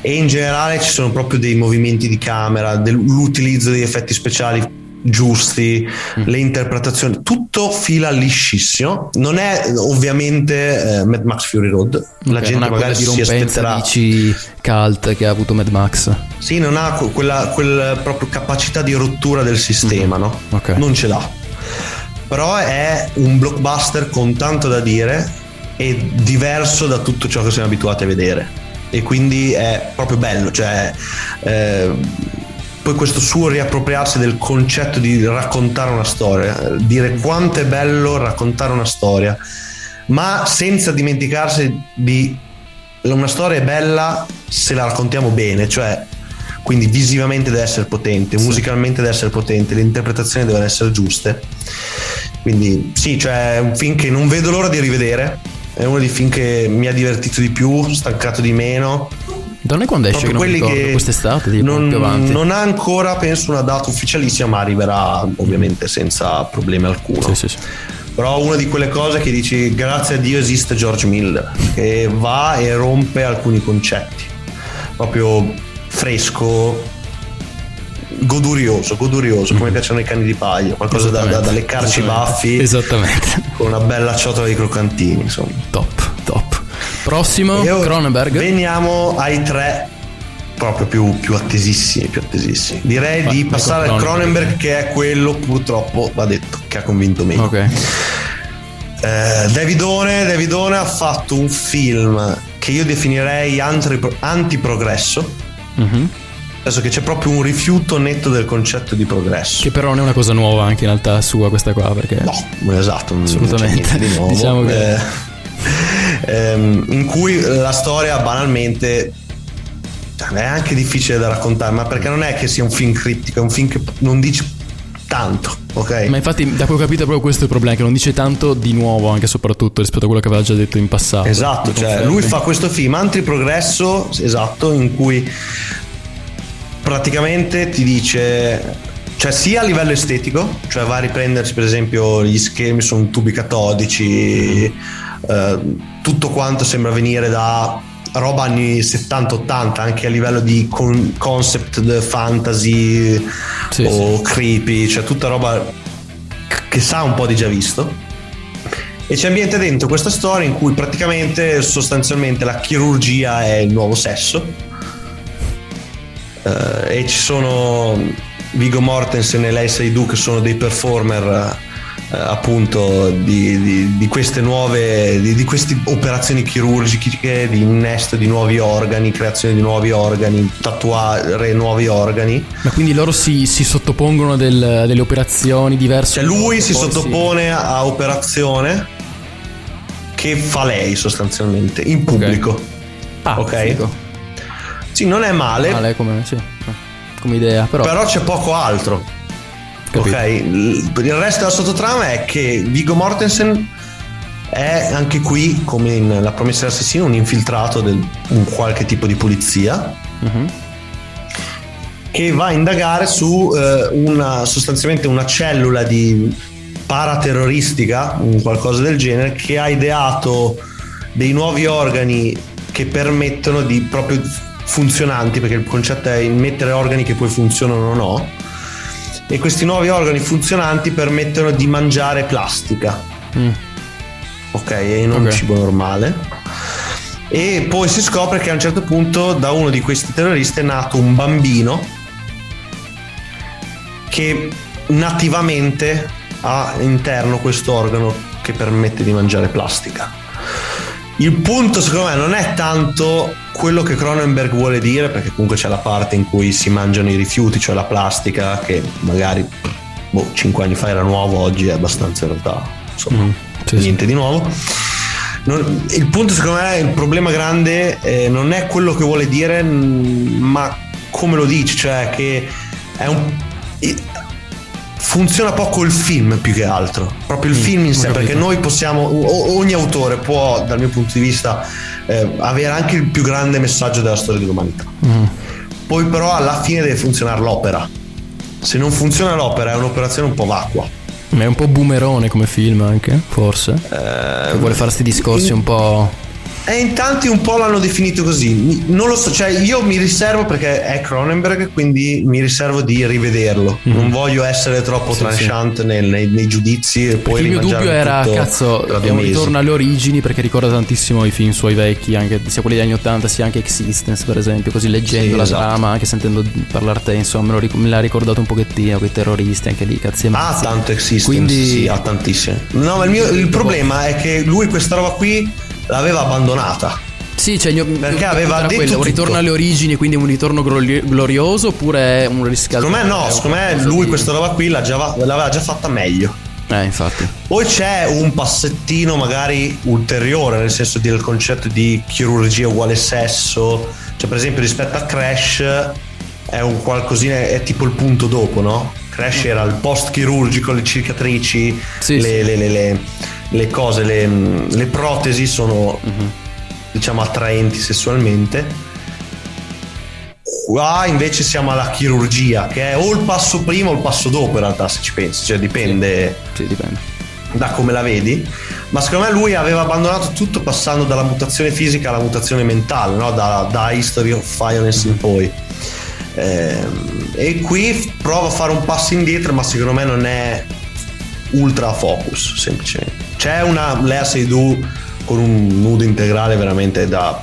e in generale ci sono proprio dei movimenti di camera del- l'utilizzo di effetti speciali giusti, le interpretazioni, tutto fila liscissimo. Non è ovviamente eh, Mad Max Fury Road, la gente magari si aspetterà. dici cult che ha avuto Mad Max. Sì, non ha que- quella, quella proprio capacità di rottura del sistema, no? Ok. Non ce l'ha. Però è un blockbuster con tanto da dire e diverso da tutto ciò che siamo abituati a vedere. E quindi è proprio bello, cioè eh, poi questo suo riappropriarsi del concetto di raccontare una storia, dire quanto è bello raccontare una storia, ma senza dimenticarsi di una storia è bella se la raccontiamo bene, cioè quindi visivamente deve essere potente, musicalmente deve essere potente, le interpretazioni devono essere giuste. Quindi sì, cioè è un film che non vedo l'ora di rivedere, è uno dei film che mi ha divertito di più, stancato di meno. Da noi quando esce? Che Proprio non mi quelli ricordo, che quest'estate, tipo, non, più avanti. non ha ancora, penso, una data ufficialissima, ma arriverà ovviamente senza problemi alcuno. però una di quelle cose che dici grazie a Dio esiste George Miller che va e rompe alcuni concetti. Proprio fresco godurioso godurioso come piacciono i cani di paglia qualcosa da, da, da leccarci i baffi esattamente. con una bella ciotola di croccantini insomma. Top prossimo Cronenberg veniamo ai tre proprio più, più attesissimi più attesissimi direi Vai, di passare al Cronenberg. Che è quello purtroppo va detto che ha convinto meno ok Eh, Davidone, Davidone ha fatto un film che io definirei antri- antiprogresso. Mhm. Adesso che c'è proprio un rifiuto netto del concetto di progresso. che però non è una cosa nuova anche in realtà sua questa qua perché no esatto assolutamente di nuovo. [LAUGHS] diciamo che Eh, ehm, in cui la storia banalmente cioè, è anche difficile da raccontare, ma perché non è che sia un film criptico, è un film che non dice tanto, ok? Ma infatti, da quello che ho capito, è proprio questo il problema: che non dice tanto di nuovo, anche soprattutto rispetto a quello che aveva già detto in passato. Esatto, cioè lui fa questo film antiprogresso, esatto, in cui praticamente ti dice cioè sia a livello estetico, cioè va a riprendersi per esempio gli schermi sono tubi catodici, eh, tutto quanto sembra venire da roba anni 70-80 anche a livello di con- concept fantasy o creepy, cioè tutta roba che sa un po' di già visto. E ci ambienta dentro questa storia in cui praticamente sostanzialmente la chirurgia è il nuovo sesso. Eh, e ci sono Vigo Mortensen e Lei Seydoux che sono dei performer appunto di, di- di queste nuove di, di queste operazioni chirurgiche di innesto di nuovi organi creazione di nuovi organi tatuare nuovi organi Ma quindi loro si, si sottopongono a del- delle operazioni diverse? cioè lui si sottopone a operazione che fa lei sostanzialmente in pubblico. Ah, ok? figo. Sì, non è male, Male come, sì, come idea, però. però c'è poco altro. Capito. Ok, il resto della sottotrama è che Vigo Mortensen è anche qui, come in La promessa dell'assassino, un infiltrato di un qualche tipo di polizia Mhm. che va a indagare su eh, una, sostanzialmente una cellula di paraterroristica, un qualcosa del genere, che ha ideato dei nuovi organi che permettono di proprio funzionanti, perché il concetto è mettere organi che poi funzionano o no. E questi nuovi organi funzionanti permettono di mangiare plastica, Mm. ok, e non Ok. cibo normale. E poi si scopre che a un certo punto da uno di questi terroristi è nato un bambino che nativamente ha interno questo organo che permette di mangiare plastica. Il punto secondo me non è tanto quello che Cronenberg vuole dire, perché comunque c'è la parte in cui si mangiano i rifiuti, cioè la plastica, che magari boh, 5 anni fa era nuovo, oggi è abbastanza in realtà insomma, niente di nuovo. Non- il punto secondo me, il problema grande eh, non è quello che vuole dire, mm, ma come lo dice, cioè che è un... Funziona poco il film più che altro, proprio il film in sé, Mm, perché noi possiamo, ogni autore può, dal mio punto di vista, eh, avere anche il più grande messaggio della storia dell'umanità. Mm. Poi però alla fine deve funzionare l'opera. Se non funziona l'opera è un'operazione un po' vacua. Ma è un po' boomerone come film anche, forse. Eh, che vuole fare questi discorsi un po'. E in tanti un po' l'hanno definito così. Non lo so, cioè io mi riservo perché è Cronenberg, quindi mi riservo di rivederlo. Non voglio essere troppo. Sì, tranchant nel- nei, nei giudizi e poi il mio dubbio era, cazzo, mesi. ritorno alle origini perché ricorda tantissimo i film suoi vecchi, anche sia quelli degli anni 80 sia anche Existence, per esempio. Così leggendo Sì, la esatto. trama, anche sentendo parlare te, insomma, me, lo ric- me l'ha ricordato un pochettino, quei terroristi, anche lì, cazzi Ha mazzi. tanto Existence, Quindi- sì, ha tantissimo. No, ma il, mio- il problema è che lui questa roba qui l'aveva abbandonata. Sì, cioè, Perché aveva detto quello, un ritorno alle origini, quindi un ritorno glori- glorioso oppure è un riscaldo? Secondo me no, secondo me lui questa roba qui l'ha già- l'aveva già fatta meglio. Eh, infatti. Poi c'è un passettino magari ulteriore, nel senso del concetto di chirurgia uguale sesso. Cioè, per esempio, rispetto a Crash è un qualcosina, è tipo il punto dopo, no? Crash era il post chirurgico, le cicatrici, Sì, le, sì. le- le- le- le cose, le, le protesi sono diciamo attraenti sessualmente. Qua invece siamo alla chirurgia, che è o il passo prima o il passo dopo, in realtà, se ci pensi, cioè dipende. Sì, dipende. da come la vedi, ma secondo me lui aveva abbandonato tutto passando dalla mutazione fisica alla mutazione mentale, no? da, da History of Violence in poi. Eh, e qui prova a fare un passo indietro, ma secondo me non è ultra focus, semplicemente. C'è una Lea Seydoux con un nudo integrale veramente da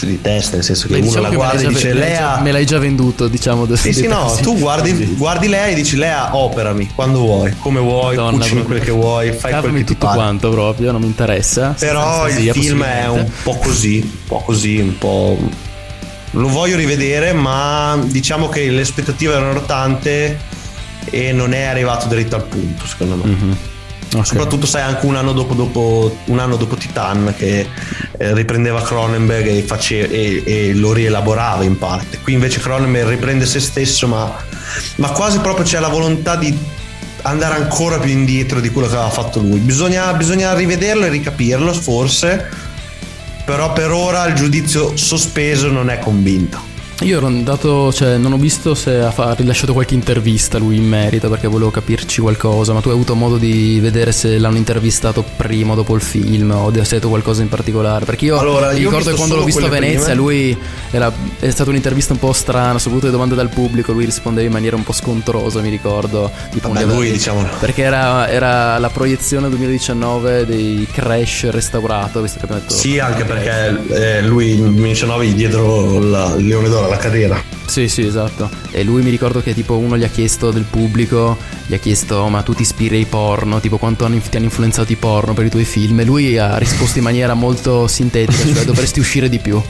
di testa, nel senso che Beh, uno diciamo la guarda e dice me Lea... Me l'hai già venduto, diciamo. Sì, sì, no, tu guardi, guardi lei e dici Lea operami quando vuoi, come vuoi, Madonna, cucini quel che vuoi, fai quel che tutto pare. quanto proprio, non mi interessa. Però il film è un po' così, un po' così, un po'. Lo voglio rivedere, ma diciamo che le aspettative erano tante e non è arrivato dritto al punto, secondo me. Mhm. Soprattutto sai anche un anno dopo, dopo- un anno dopo Titan che eh, riprendeva Cronenberg e, face- e- e lo rielaborava in parte. Qui invece Cronenberg riprende se stesso, ma, ma quasi proprio c'è la volontà di andare ancora più indietro di quello che aveva fatto lui. Bisogna, bisogna rivederlo e ricapirlo, forse. Però per ora il giudizio sospeso non è convinto. Io ero andato, cioè, non ho visto se ha, ha rilasciato qualche intervista lui in merito perché volevo capirci qualcosa. Ma tu hai avuto modo di vedere se l'hanno intervistato prima o dopo il film o hai detto qualcosa in particolare? Perché io Allora, mi io ricordo che quando l'ho visto a Venezia prime. lui era, è stata un'intervista un po' strana, soprattutto le domande dal pubblico. Lui rispondeva in maniera un po' scontrosa, mi ricordo. Tipo, Vabbè, lui, diciamo- Perché era, era la proiezione 2019 dei Crash restaurato, visto che abbiamo detto. Sì, anche perché eh, lui nel 2019 gli diedero la- il Leone d'Oro alla carriera. Sì, sì, esatto. E lui mi ricordo che tipo uno gli ha chiesto del pubblico, gli ha chiesto "Oh, ma tu ti ispiri ai porno, tipo quanto hanno- ti hanno influenzato i porno per i tuoi film e lui ha risposto in maniera molto sintetica, cioè dovresti uscire di più.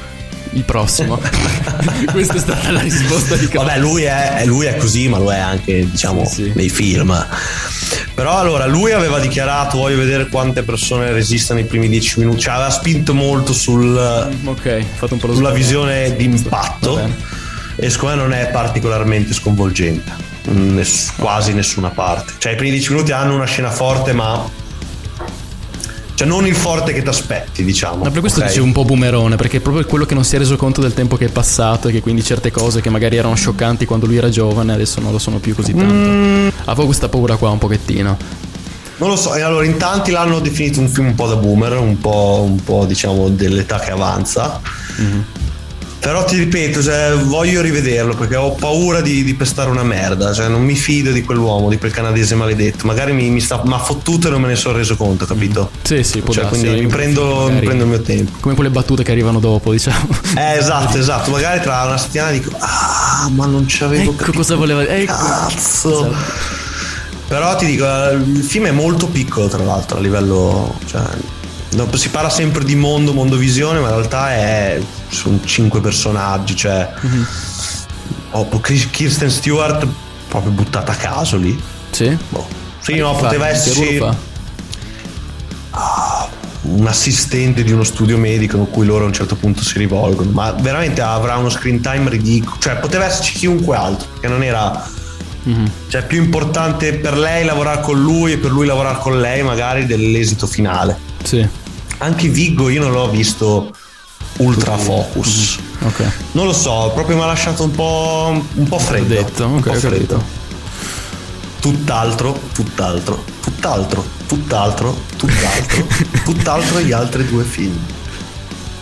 Il prossimo. [LAUGHS] Questa è stata la risposta di Vabbè, lui è, lui è così, ma lo è anche, diciamo, nei film. Però allora, lui aveva dichiarato, voglio vedere quante persone resistono i primi dieci minuti, cioè aveva spinto molto sul, Ok, fatto un po' lo sulla sbaglio. visione d'impatto e secondo me non è particolarmente sconvolgente, in ness- quasi nessuna parte. Cioè i primi dieci minuti hanno una scena forte, ma... Cioè non il forte che ti aspetti, diciamo. Ma per questo ok? dicevo un po' boomerone, perché è proprio quello che non si è reso conto del tempo che è passato e che quindi certe cose che magari erano scioccanti quando lui era giovane adesso non lo sono più così tanto. Mm. Avevo questa paura qua un pochettino. Non lo so, e allora in tanti l'hanno definito un film un po' da boomer, un po', un po' diciamo dell'età che avanza. Però ti ripeto, cioè, voglio rivederlo perché ho paura di, di pestare una merda, cioè non mi fido di quell'uomo, di quel canadese maledetto. Magari mi, mi sta, ha fottuto e non me ne sono reso conto, capito? Sì, sì, può Cioè, darsi, quindi mi prendo, mi prendo il mio tempo. Come quelle battute che arrivano dopo, diciamo. Eh, esatto, esatto. Magari tra una settimana dico, ah, ma non ci avevo Ecco cosa voleva ecco. Cazzo. Però ti dico, eh, il film è molto piccolo, tra l'altro, a livello. Cioè, si parla sempre di mondo, mondo visione, ma in realtà è. Sono cinque personaggi, cioè. oh, po- Chris- Kirsten Stewart proprio buttata a caso lì. Sì? Boh. Sì, Ma no, fa? poteva Che esserci ah, un assistente di uno studio medico a cui loro a un certo punto si rivolgono, ma veramente avrà uno screen time ridicolo. Cioè, poteva esserci chiunque altro, perché non era. Cioè, è più importante per lei lavorare con lui e per lui lavorare con lei, magari, dell'esito finale. Sì. Anche Viggo io non l'ho visto ultra focus. Ok. Non lo so, proprio mi ha lasciato un po', un po' freddo. Detto, un ok, po' freddo. Tutt'altro, tutt'altro, tutt'altro, tutt'altro, tutt'altro, [LAUGHS] tutt'altro gli altri due film.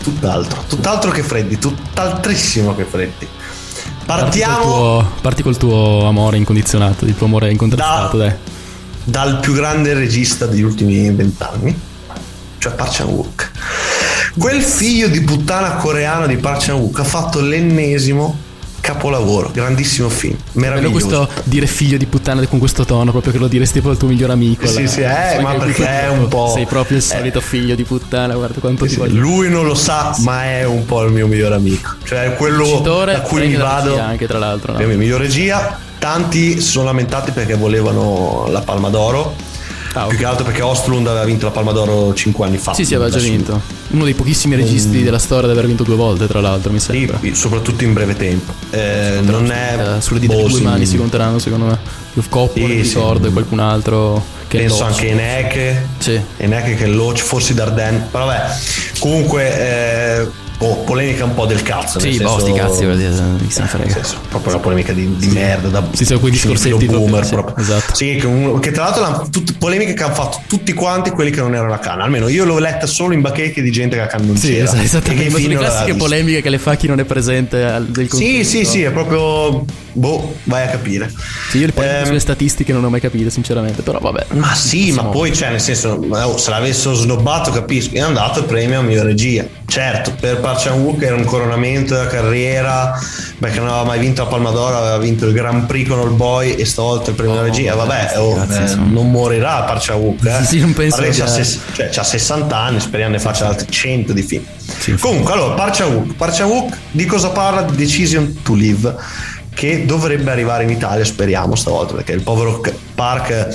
Tutt'altro, tutt'altro che freddi, tutt'altrissimo che freddi. Parti col, Partiamo tuo, parti col tuo amore incondizionato, il tuo amore incontrastato, dai. dal più grande regista degli ultimi vent'anni, cioè Park Chan-wook. Quel figlio di puttana coreano di Park Chan-wook ha fatto l'ennesimo capolavoro, grandissimo film, Bello meraviglioso. questo dire figlio di puttana con questo tono, proprio che lo diresti tipo al tuo migliore amico. Sì, là. sì, eh, Sai ma perché è un po'- Sei proprio il solito figlio di puttana, guarda quanto ti Sì, voglio. Lui non lo sa, ma è un po' il mio migliore amico. Cioè, quello Vincitore, da cui mi vado. anche tra l'altro. no? La mia migliore regia. Tanti si sono lamentati perché volevano la Palma d'Oro. Più che altro perché Ostlund aveva vinto la Palma d'Oro 5 anni fa. Sì, sì, aveva già vinto. Uno dei pochissimi registi Mm. della storia ad aver vinto due volte, tra l'altro, mi sembra. Sì, soprattutto in breve tempo. Eh, non è Eh, sulle dita di due mani si conteranno, secondo me. Coppola, Sì, mi sì. e qualcun altro. Che Penso anche Eneke. Sì. Eneke che è Loach, forse Darden. Però vabbè, comunque eh, boh, polemica un po' del cazzo. Sì, boh, sti cazzi, vuol dire, chi se ne frega. senso, proprio una polemica di, di merda. Da Sì, sono quei discorsetti boomer proprio, sì, proprio. esatto. Sì, che, che tra l'altro tutte polemiche che hanno fatto tutti quanti quelli che non erano a Cannes. Almeno io l'ho letta solo in bacheche di gente che a Cannes non Sì, c'era. esatto, E che esattamente. Sono le classiche polemiche che le fa chi non è presente al- del Sì, sì, sì, è proprio. Boh, vai a capire. Sì, io le polemiche Ehm, sulle statistiche non ho mai capito, sinceramente. Però vabbè. Ma sì, ma poi, cioè, nel senso, oh, se l'avessero snobbato, capisco. È andato il premio a miglior regia. Certo, per Park Chan-wook era un coronamento della carriera, perché non aveva mai vinto la Palma d'Oro, aveva vinto il Grand Prix con All Boy e stavolta il premio della regia. Vabbè, oh, cazzi, eh, non morirà Park Chan-wook. Eh. Sì, non penso che c'ha, ses- cioè, c'ha 60 anni, speriamo ne faccia altri 100 di film. Comunque, allora, Park Chan-wook. Park Chan-wook di cosa parla? Decision to Live che dovrebbe arrivare in Italia, speriamo stavolta, perché il povero Park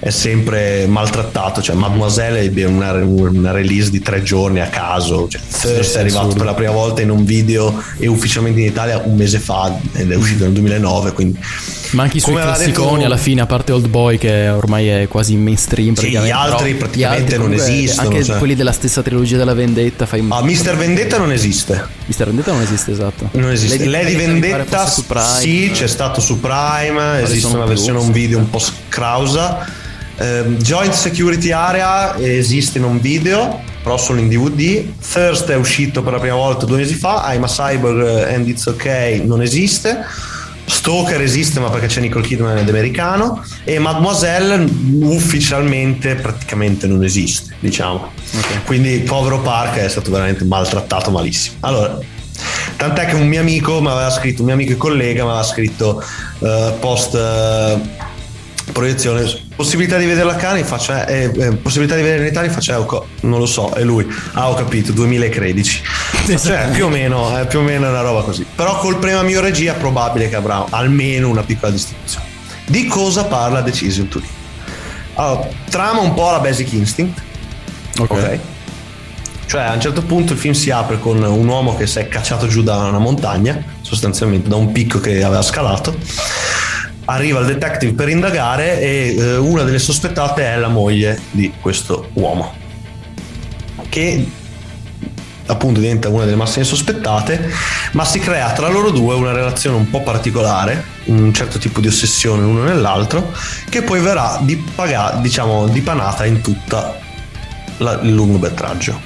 è sempre maltrattato, cioè Mademoiselle ebbe una, una release di tre giorni a caso, cioè Thirst sì, è arrivato per la prima volta in un video e ufficialmente in Italia un mese fa ed è uscito nel 2009, quindi Ma anche i suoi Come aveva classiconi detto- alla fine, a parte Old Boy che ormai è quasi mainstream. Sì, gli altri però praticamente non comunque, esistono, Anche cioè. quelli della stessa trilogia della Vendetta. Fai. Ah, Mr. Vendetta non esiste. Mr. Vendetta non esiste, esatto. Non esiste. Lady, pare Vendetta sì, c'è stato su Prime, esiste una versione un video un po' scrausa. Ehm, Joint Security Area esiste in un video, però solo in DVD. Thirst è uscito per la prima volta due mesi fa. I'm a Cyborg and It's Ok non esiste. Stalker esiste ma perché c'è Nicole Kidman ed americano e Mademoiselle ufficialmente praticamente non esiste diciamo quindi povero Park è stato veramente maltrattato malissimo allora tant'è che un mio amico mi aveva scritto un mio amico e collega mi aveva scritto eh, post eh, proiezione. Possibilità di vederla a Cannes faccio eh, eh, possibilità di vederla in Italia faccio eh, co- non lo so è lui. Ah ho capito 2013 cioè più o meno è più o meno una roba così. Però col premio a mio regia è probabile che avrà almeno una piccola distribuzione. Di cosa parla Decision to Live allora, trama un po' la Basic Instinct. Ok. Cioè a un certo punto il film si apre con un uomo che si è cacciato giù da una montagna, sostanzialmente da un picco che aveva scalato. Arriva il detective per indagare e eh, una delle sospettate è la moglie di questo uomo, che appunto diventa una delle massime sospettate, ma si crea tra loro due una relazione un po' particolare, un certo tipo di ossessione l'uno nell'altro, che poi verrà dipaga- diciamo, dipanata in tutta la- il lungometraggio.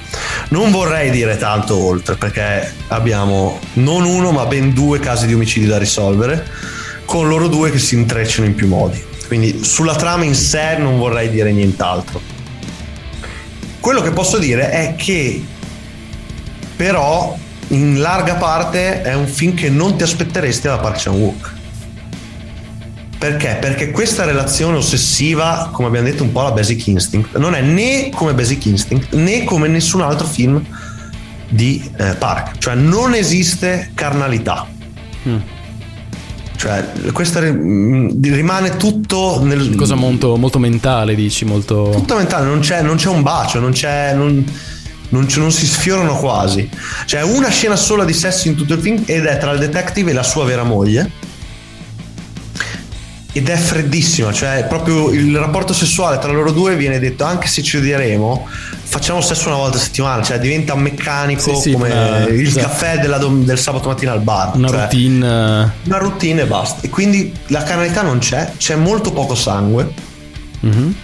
Non vorrei dire tanto oltre perché abbiamo non uno ma ben due casi di omicidi da risolvere con loro due che si intrecciano in più modi. Quindi sulla trama in sé non vorrei dire nient'altro. Quello che posso dire è che però in larga parte è un film che non ti aspetteresti da Park Chan-wook. Perché? Perché questa relazione ossessiva, come abbiamo detto un po' la Basic Instinct, non è né come Basic Instinct né come nessun altro film di eh, Park. Cioè non esiste carnalità. Cioè questa ri- mh, rimane tutto nel... Cosa molto, molto mentale, dici, molto... Tutto mentale, non c'è, non c'è un bacio, non c'è... Non, non, c'è- non si sfiorano quasi. C'è una scena sola di sesso in tutto il film ed è tra il detective e la sua vera moglie. Ed è freddissima, cioè proprio il rapporto sessuale tra loro due viene detto anche se ci odieremo, facciamo sesso una volta a settimana, cioè diventa meccanico Sì, sì, come una- il esatto. caffè della del sabato mattina al bar. Una cioè, routine... una routine e basta. E quindi la canalità non c'è, c'è molto poco sangue. Mhm.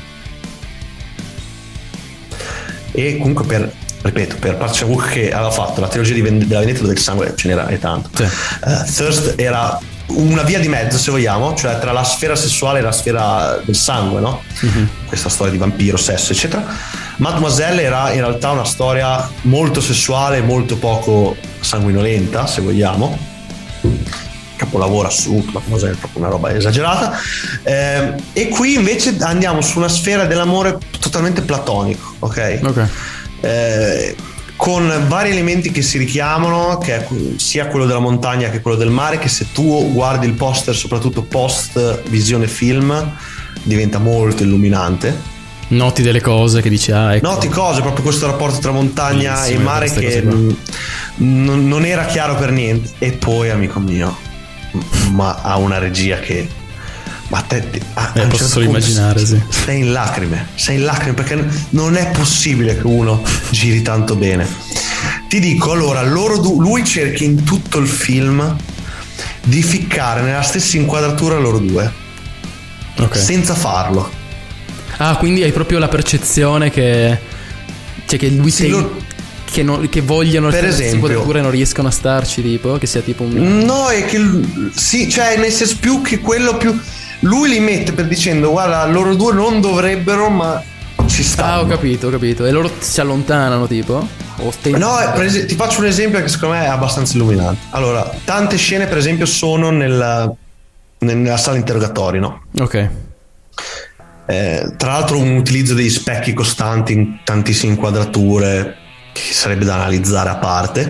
E comunque per, ripeto, per Park Chan-wook che aveva fatto la trilogia di Vend- della vendetta dove il sangue ce n'era e tanto. Eh, Thirst era una via di mezzo, se vogliamo, cioè tra la sfera sessuale e la sfera del sangue, no? Questa storia di vampiro, sesso, eccetera. Mademoiselle era in realtà una storia molto sessuale, molto poco sanguinolenta, se vogliamo. Capolavoro assoluto, Mademoiselle è proprio una roba esagerata. Eh, e qui invece andiamo su una sfera dell'amore totalmente platonico, ok? Ok. Eh, con vari elementi che si richiamano, che è sia quello della montagna che quello del mare, che se tu guardi il poster, soprattutto post visione film, diventa molto illuminante. Noti delle cose che dici, ah, ecco. Noti cose, proprio questo rapporto tra montagna Bellissime e mare che mh, non, era chiaro per niente. E poi, amico mio, ma ha una regia che. Ma te, te- a- Eh, a posso certo immaginare, sì. Sei in lacrime, sei in lacrime perché non è possibile che uno giri tanto bene. Ti dico, allora, loro du- lui cerca in tutto il film di ficcare nella stessa inquadratura loro due. Ok. Senza farlo. Ah, quindi hai proprio la percezione che. Cioè, che lui Sì, te- lo- che, non- che vogliono Per esempio- inquadratura e non riescono a starci, tipo. Che sia tipo un. No, è che sì, cioè nel senso più che quello più lui li mette per dicendo guarda, loro due non dovrebbero, ma ci stanno. Ah, ho capito, ho capito. E loro si allontanano, tipo? O No, es- ti faccio un esempio che secondo me è abbastanza illuminante. Allora, tante scene, per esempio, sono nella, nella sala interrogatori, no? Ok. Eh, tra l'altro, un utilizzo degli specchi costanti in tantissime inquadrature che sarebbe da analizzare a parte.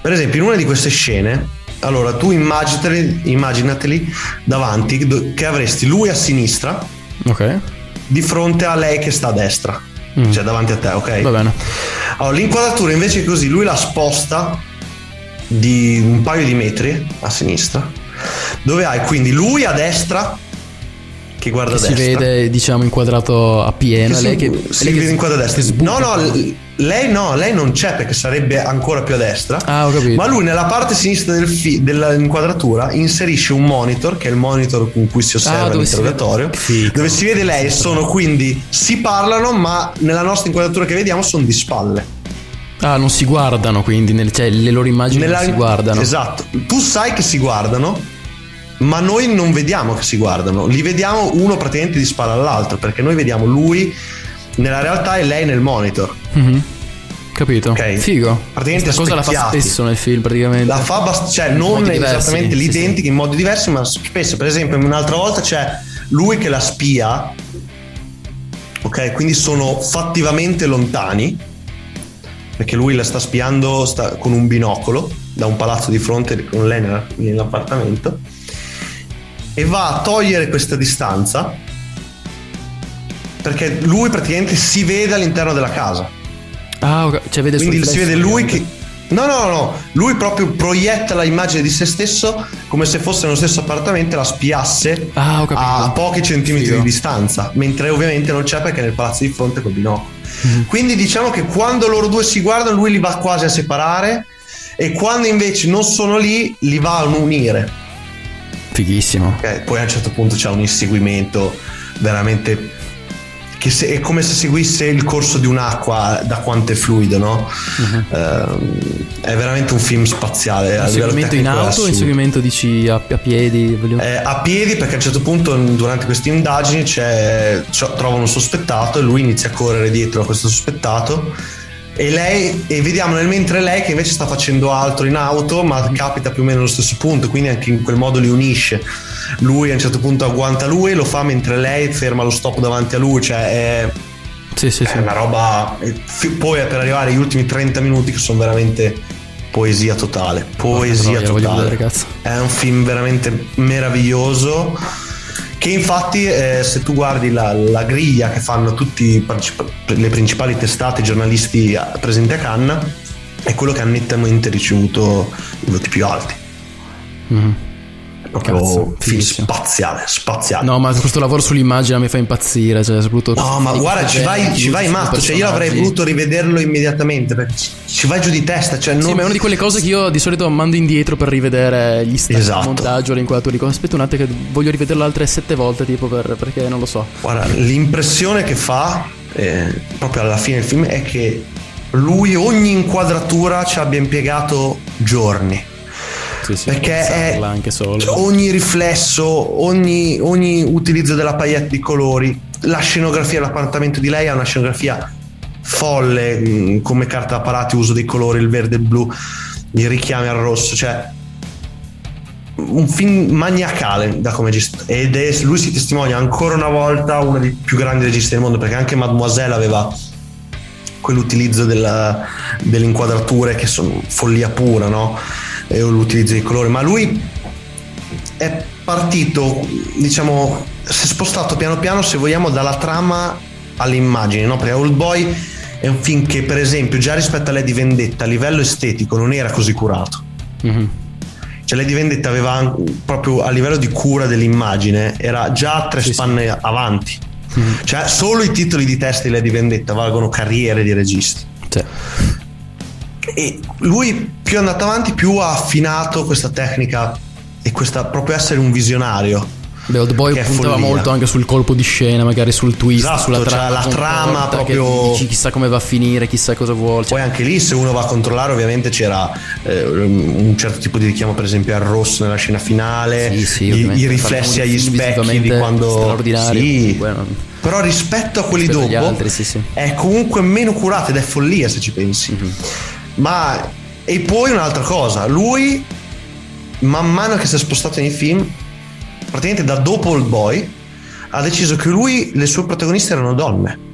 Per esempio, in una di queste scene, allora tu immaginateli, immaginateli davanti che avresti lui a sinistra Ok. di fronte a lei che sta a destra, Mm. cioè davanti a te, ok? Va bene. Allora, l'inquadratura invece è così, lui la sposta di un paio di metri a sinistra, dove hai quindi lui a destra che guarda Che a si destra. vede, diciamo, inquadrato a pieno. Che si, lei che. si lei che- vede inquadrato a destra. che sbuca. No, no, l- lei no, lei non c'è perché sarebbe ancora più a destra. Ah, ho capito. Ma lui nella parte sinistra del fi- dell'inquadratura inserisce un monitor, che è il monitor con cui si osserva Ah, dove si l'interrogatorio, dove si vede lei e sono quindi si parlano, ma nella nostra inquadratura che vediamo sono di spalle. Ah, non si guardano quindi, nel- cioè le loro immagini Nella- non si guardano. Esatto. Tu sai che si guardano, ma noi non vediamo che si guardano. Li vediamo uno praticamente di spalla all'altro, perché noi vediamo lui nella realtà e lei nel monitor. Mhm. Capito? Ok. Figo. Praticamente Questa cosa la fa spesso nel film, praticamente. La fa abbast- cioè non diversi, esattamente sì, l'identica in modi diversi, ma spesso, per esempio, un'altra volta c'è lui che la spia. Ok, quindi sono fattivamente lontani. Perché lui la sta spiando sta- con un binocolo da un palazzo di fronte con lei nella- nell'appartamento. E va a togliere questa distanza. Perché lui praticamente si vede all'interno della casa. Ah, ok. Cioè vede Quindi si vede lui che. No, no, no, lui proprio proietta l'immagine di se stesso come se fosse nello stesso appartamento e la spiasse Ah, a pochi centimetri Figo. di distanza, mentre ovviamente non c'è perché è nel palazzo di fronte col binocolo. Mhm. Quindi diciamo che quando loro due si guardano, lui li va quasi a separare e quando invece non sono lì, li va a unire. Fighissimo. Ok, Poi a un certo punto c'è un inseguimento veramente che se- è come se seguisse il corso di un'acqua da quanto è fluido, no? Ehm, è veramente un film spaziale. Inseguimento in auto o inseguimento dici a, a piedi? Voglio- Eh, a piedi perché a un certo punto durante queste indagini trovano un sospettato e lui inizia a correre dietro a questo sospettato e lei e vediamo nel mentre lei che invece sta facendo altro in auto ma capita più o meno allo stesso punto quindi anche in quel modo li unisce. Lui a un certo punto agguanta lui lo fa mentre lei ferma lo stop davanti a lui cioè è, Sì, sì, è una roba poi per arrivare agli ultimi 30 minuti che sono veramente poesia totale poesia voglio totale. è un film veramente meraviglioso che infatti eh, se tu guardi la, la griglia che fanno tutte le principali testate giornalisti a- presenti a Cannes è quello che ha nettamente ricevuto i voti più alti Mhm. Proprio Cazzo, film fighissimo. spaziale spaziale No, ma questo lavoro sull'immagine mi fa impazzire. Cioè, soprattutto No, ma guarda, ci vai, ci vai matto. Cioè, io avrei voluto rivederlo immediatamente perché ci- vai giù di testa. Cioè, non... Sì, ma è una di quelle cose che io di solito mando indietro per rivedere gli stati Esatto. montaggio, le inquadrature. Dico, aspetta un attimo che voglio rivederlo altre sette volte, tipo per- perché non lo so. Guarda, l'impressione che fa eh, proprio alla fine del film è che lui ogni inquadratura ci abbia impiegato giorni. Perché è anche solo. ogni riflesso, ogni, ogni utilizzo della paillette di colori, la scenografia dell'appartamento di lei è una scenografia folle, mh, come carta da parati, uso dei colori, il verde e il blu, i richiami al rosso, cioè un film maniacale da come gestito ed è, lui si testimonia ancora una volta uno dei più grandi registi del mondo perché anche Mademoiselle aveva quell'utilizzo della, delle inquadrature che sono follia pura, no? E l'utilizzo dei colori, ma lui è partito, diciamo, si è spostato piano piano, se vogliamo, dalla trama alle immagini, no? Perché Old Boy è un film che, per esempio, già rispetto a Lady Vendetta, a livello estetico, non era così curato. Mhm. Cioè, Lady Vendetta aveva proprio a livello di cura dell'immagine, era già tre spanne avanti. Cioè, solo i titoli di testa di Lady Vendetta valgono carriere di registi. E lui più è andato avanti, più ha affinato questa tecnica e questa proprio essere un visionario. Beh, Old Boy puntava molto anche sul colpo di scena, magari sul twist, Esatto, sulla cioè trama. proprio- dici chissà come va a finire, chissà cosa vuole. Poi anche lì, se uno va a controllare, ovviamente c'era eh, un certo tipo di richiamo, per esempio, al rosso nella scena finale, Sì, sì, i, i riflessi agli specchi di quando. straordinari, Sì. comunque, non- Però rispetto a quelli rispetto dopo, altri, sì, sì. è comunque meno curato ed è follia se ci pensi. Mhm. Ma e poi un'altra cosa, lui man mano che si è spostato nei film, praticamente da dopo Old Boy, ha deciso che lui, le sue protagoniste erano donne.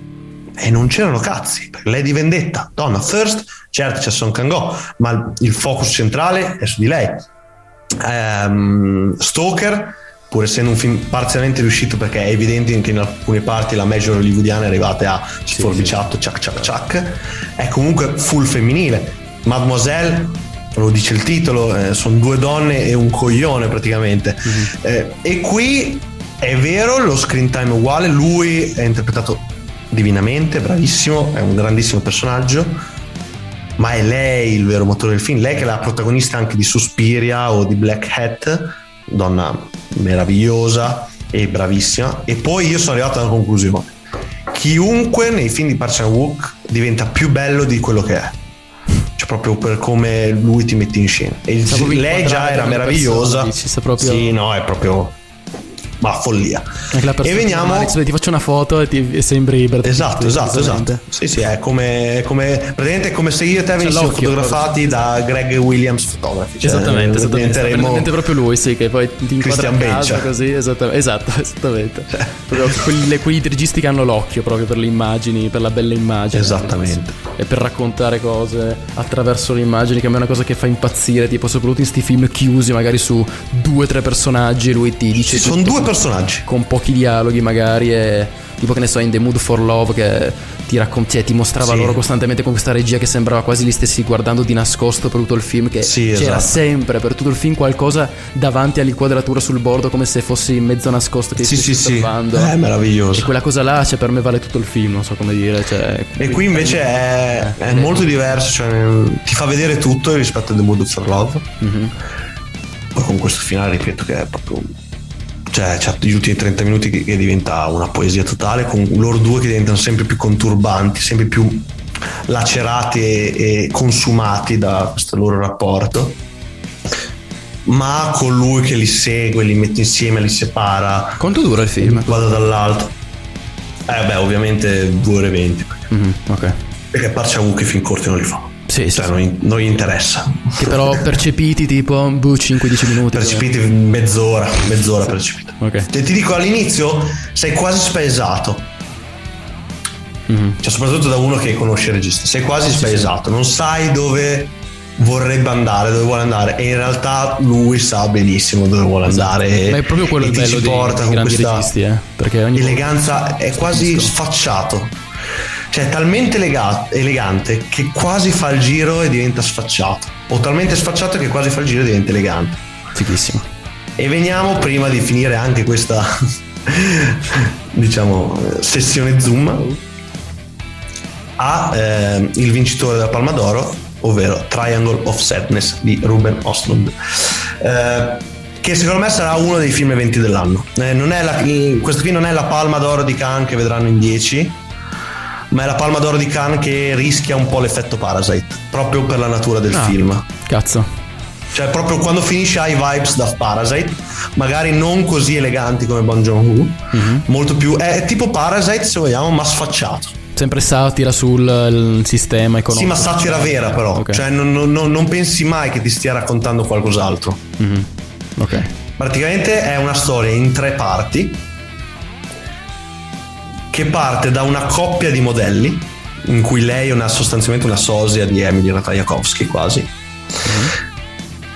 E non c'erano cazzi, perché lei di vendetta, donna first, certo c'è Son Kang-ho, ma il focus centrale è su di lei. Ehm, Stalker, pur essendo un film parzialmente riuscito perché è evidente che in alcune parti la major hollywoodiana è arrivata a sforbiciato, ciac ciac ciac, è comunque full femminile. Mademoiselle, lo dice il titolo, eh, sono due donne e un coglione praticamente. Eh, e qui è vero, lo screen time è uguale, lui è interpretato divinamente, bravissimo, è un grandissimo personaggio, ma è lei il vero motore del film, lei che è la protagonista anche di Suspiria o di Black Hat, donna meravigliosa e bravissima. E poi io sono arrivato alla conclusione. Chiunque nei film di Park Chan-wook diventa più bello di quello che è. Cioè proprio per come lui ti mette in scena. E lei già era meravigliosa. persona, dici, proprio- Sì, no, è proprio ma follia. E veniamo Alex, ti faccio una foto e, ti, e sembri Brad Esatto, esatto, esatto. Sì, sì, è come, come praticamente è come se io e te venissimo fotografati da Greg Williams Photography. Cioè, Esattamente, esattamente. diventeremo- proprio lui, sì, che poi ti inquadra a casa cioè. così, esattamente, esatto, [LAUGHS] esattamente. Proprio quelli, registi che hanno l'occhio proprio per le immagini, per la bella immagine. Esattamente. E per raccontare cose attraverso le immagini, che a me è una cosa che fa impazzire, tipo soprattutto in sti film chiusi, magari su due o tre personaggi, lui ti dice... Sono due personaggi. Con pochi dialoghi magari e... Tipo che ne so, in The Mood for Love che ti, raccon- cioè, ti mostrava Sì. loro costantemente con questa regia che sembrava quasi li stessi guardando di nascosto per tutto il film che Sì, c'era esatto. sempre per tutto il film qualcosa davanti all'inquadratura sul bordo come se fossi in mezzo nascosto che Sì, stessi sì, sì. osservando. È meraviglioso. E quella cosa là cioè, per me vale tutto il film, non so come dire. Cioè, E qui invece è, Eh, è molto diverso, cioè, ti fa vedere tutto rispetto a The Mood for Love. Mhm. Poi con questo finale, ripeto, che è proprio. Cioè, c'ha gli ultimi 30 minuti che, che diventa una poesia totale, con loro due che diventano sempre più conturbanti, sempre più lacerati e, e consumati da questo loro rapporto. Ma con lui che li segue, li mette insieme, li separa. Quanto dura il film? Vado dall'alto. Eh beh, ovviamente 2 ore e 20. Mhm, ok. Perché Parciavu che fin corti non li fa. Sì, cioè, non, gli- non gli interessa. Che però [LAUGHS] percepiti tipo boh, 5-10 minuti. Percepiti mezz'ora, mezz'ora percepito. Ok. Te- ti dico all'inizio sei quasi spaesato. Mhm. Cioè, soprattutto da uno che conosce il regista. Sei quasi spaesato, non sai dove vorrebbe andare, dove vuole andare. E in realtà lui sa benissimo dove vuole andare. e- Esatto. Ma è proprio quello e il ti ci porta con questa registi, eh. Perché ogni eleganza è quasi sfacciato. Cioè, è talmente lega- elegante che quasi fa il giro e diventa sfacciato. O talmente sfacciato che quasi fa il giro e diventa elegante. Fighissimo. E veniamo prima di finire anche questa [LAUGHS] diciamo sessione zoom a eh, il vincitore della Palma d'Oro, ovvero Triangle of Sadness di Ruben Ostlund. Eh, che secondo me sarà uno dei film eventi dell'anno. Eh, non è la- questo qui non è la Palma d'Oro di Cannes che vedranno in 10, ma è la Palma d'Oro di Cannes che rischia un po' l'effetto Parasite, proprio per la natura del Ah, film. Cazzo. Cioè, proprio quando finisce hai vibes da Parasite, magari non così eleganti come Bon Joon-ho, Mhm. molto più. È tipo Parasite, se vogliamo, ma sfacciato. Sempre satira sul sistema economico. Sì, ma satira vera, però. Ok. Cioè, non, non- non- pensi mai che ti stia raccontando qualcos'altro. Mhm. Ok. Praticamente è una storia in tre parti che parte da una coppia di modelli in cui lei è una, sostanzialmente una sosia di Emily Ratajkowski quasi.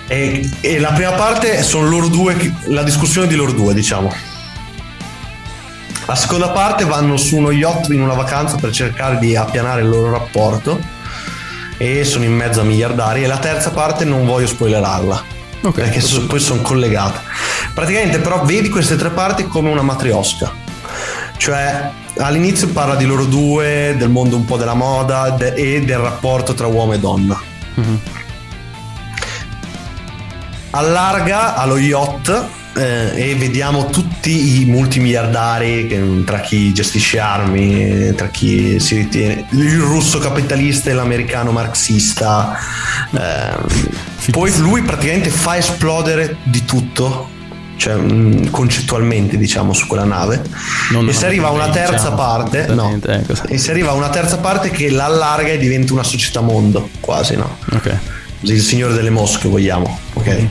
E, e la prima parte sono loro due, la discussione di loro due, diciamo. La seconda parte vanno su uno yacht in una vacanza per cercare di appianare il loro rapporto e sono in mezzo a miliardari e la terza parte non voglio spoilerarla Ok. perché so- poi sono collegate praticamente però vedi queste tre parti come una matriosca cioè all'inizio parla di loro due del mondo un po' della moda de- e del rapporto tra uomo e donna allarga allo yacht eh, e vediamo tutti i multimiliardari che- tra chi gestisce armi, tra chi si ritiene il russo capitalista e l'americano marxista. eh, poi lui praticamente fa esplodere di tutto. Cioè, mh, concettualmente, diciamo, su quella nave. Non- e si arriva a una diciamo, terza parte. No, ecco, e si arriva a una terza parte che l'allarga e diventa una società mondo, quasi, no? Ok. Il signore delle mosche vogliamo, ok?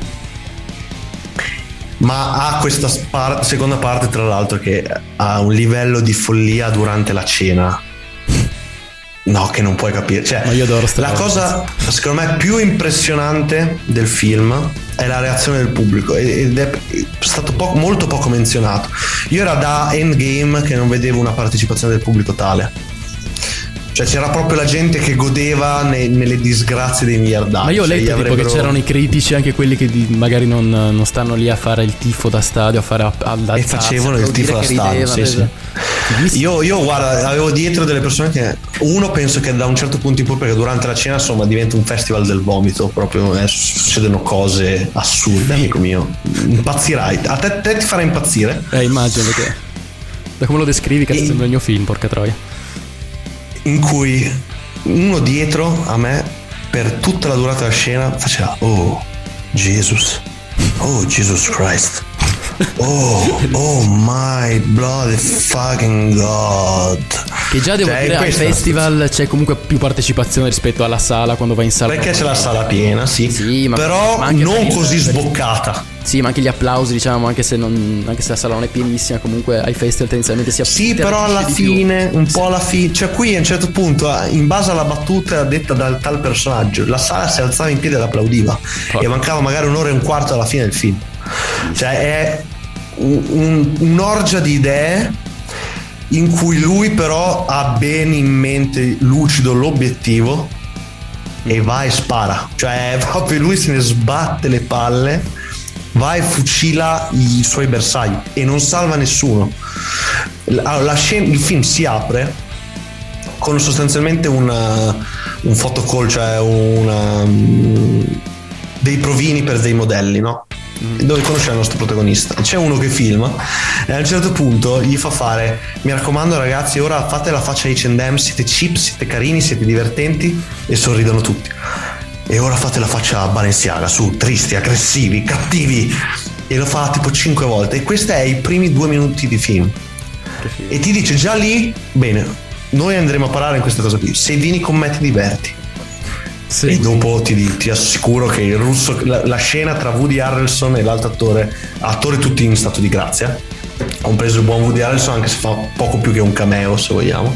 Ma ha questa par- seconda parte, tra l'altro, che ha un livello di follia durante la cena. No, che non puoi capire. Cioè, Ma io adoro la cosa. cosa, secondo me, più impressionante del film è la reazione del pubblico ed è stato poco- molto poco menzionato. Io era da Endgame che non vedevo una partecipazione del pubblico tale. Cioè c'era proprio la gente che godeva ne- nelle disgrazie dei miliardari. Ma io ho Cioè, letto gli tipo, che avrebbero- c'erano i critici, anche quelli che di- magari non, non stanno lì a fare il tifo da stadio, a fare a, a e facevano il tifo da stadio. Sì, sì. Io, io, guarda, avevo dietro delle persone che uno penso che da un certo punto in poi, perché durante la cena insomma diventa un festival del vomito, proprio eh, succedono cose assurde, amico mio. Impazzirai. A te, te ti farà impazzire. Eh, immagino che. Da come lo descrivi, cazzo, sembra il mio film, porca troia. In cui uno dietro a me, per tutta la durata della scena, faceva Oh, Jesus. Oh, Jesus Christ. Oh, oh my bloody fucking God. Che già devo Cioè, dire, al festival c'è comunque più partecipazione rispetto alla sala quando vai in sala. Perché c'è la sala piena, sì. ma, Però ma non così sboccata. Sì, ma anche gli applausi, diciamo, anche se, non, anche se la sala non è pienissima, comunque ai festival tendenzialmente si Sì, però alla fine, un po' alla fine, cioè qui a un certo punto, in base alla battuta detta dal tal personaggio, la sala si alzava in piedi ed applaudiva e mancava magari un'ora e un quarto alla fine del film. Cioè è un- un- un'orgia di idee in cui lui però ha bene in mente lucido l'obiettivo e va e spara. Cioè [LAUGHS] proprio lui se ne sbatte le palle, va e fucila i suoi bersagli e non salva nessuno. La, scena- il film si apre con sostanzialmente una- un photocall, cioè una, dei provini per dei modelli, no? Dove conosce il nostro protagonista. C'è uno che filma e a un certo punto gli fa fare: Mi raccomando, ragazzi, ora fate la faccia H&M, siete cheap, siete carini, siete divertenti e sorridono tutti. E ora fate la faccia Balenciaga, su, tristi, aggressivi, cattivi. E lo fa tipo 5 volte. E questi è i primi due minuti di film. E ti dice già lì, bene, noi andremo a parare in questa cosa qui. Se vieni con me ti diverti. E dopo ti, ti assicuro che il russo, la, la scena tra Woody Harrelson e l'altro attore, attore tutti in stato di grazia, compreso il buon Woody Harrelson, anche se fa poco più che un cameo, se vogliamo.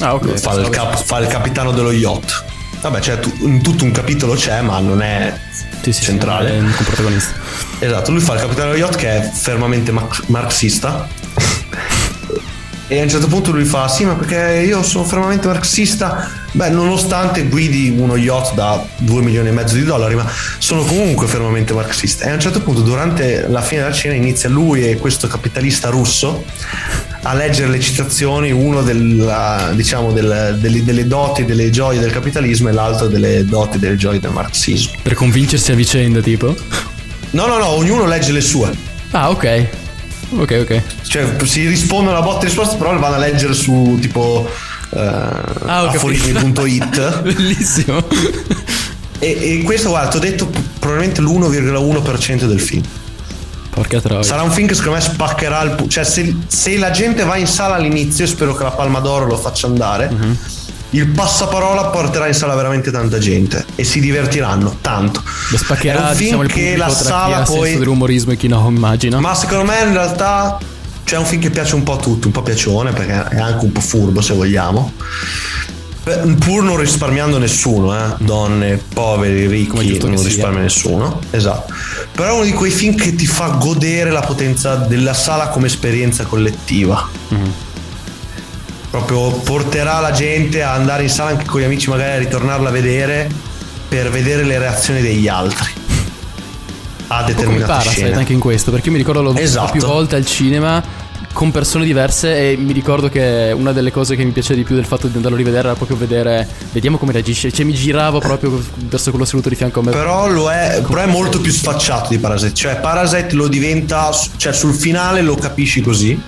Ah, ok. Fa, il, cap- fa il capitano dello yacht. Vabbè, cioè, tu- in tutto un capitolo c'è, ma non è centrale. È un protagonista. Esatto, lui fa il capitano dello yacht che è fermamente marxista. E a un certo punto lui fa: Sì, ma perché io sono fermamente marxista. Beh, nonostante guidi uno yacht da 2 milioni e mezzo di dollari, ma sono comunque fermamente marxista. E a un certo punto, durante la fine della cena, inizia lui e questo capitalista russo a leggere le citazioni, uno della, diciamo, del- delle, delle doti, delle gioie del capitalismo e l'altro delle doti delle gioie del marxismo. Per convincersi a vicenda, tipo? No, no, no, ognuno legge le sue. Ah, ok. Ok, ok. Cioè, si rispondono a botte e risposte, però le vanno a leggere su tipo eh, Ah. [LAUGHS] Bellissimo. E, e questo, guarda, ti ho detto probabilmente l'1,1% del film. Porca troia. Sarà un film che secondo me spaccherà il pu- Cioè, se, se la gente va in sala all'inizio, spero che la Palma d'Oro lo faccia andare. Mhm. Il passaparola porterà in sala veramente tanta gente e si divertiranno tanto. Lo È spaccherà, un film diciamo, che la chi sala ha poi senso dell'umorismo e chi no, immagino. ma secondo me in realtà c'è un film che piace un po' a tutti, un po' piacione perché è anche un po' furbo se vogliamo. Pur non risparmiando nessuno, eh? donne, poveri, ricchi, non risparmia nessuno. Esatto. Però è uno di quei film che ti fa godere la potenza della sala come esperienza collettiva. Proprio porterà la gente a andare in sala anche con gli amici, magari a ritornarla a vedere per vedere le reazioni degli altri a determinate scene. anche in questo, perché io mi ricordo l'ho visto Esatto. più volte al cinema con persone diverse e mi ricordo che una delle cose che mi piace di più del fatto di andarlo a rivedere era proprio vedere, vediamo come reagisce, cioè mi giravo proprio verso quello seduto di fianco a me. Però, lo è, però è molto più sfacciato di Parasite. Cioè, Parasite lo diventa. Cioè, sul finale lo capisci così.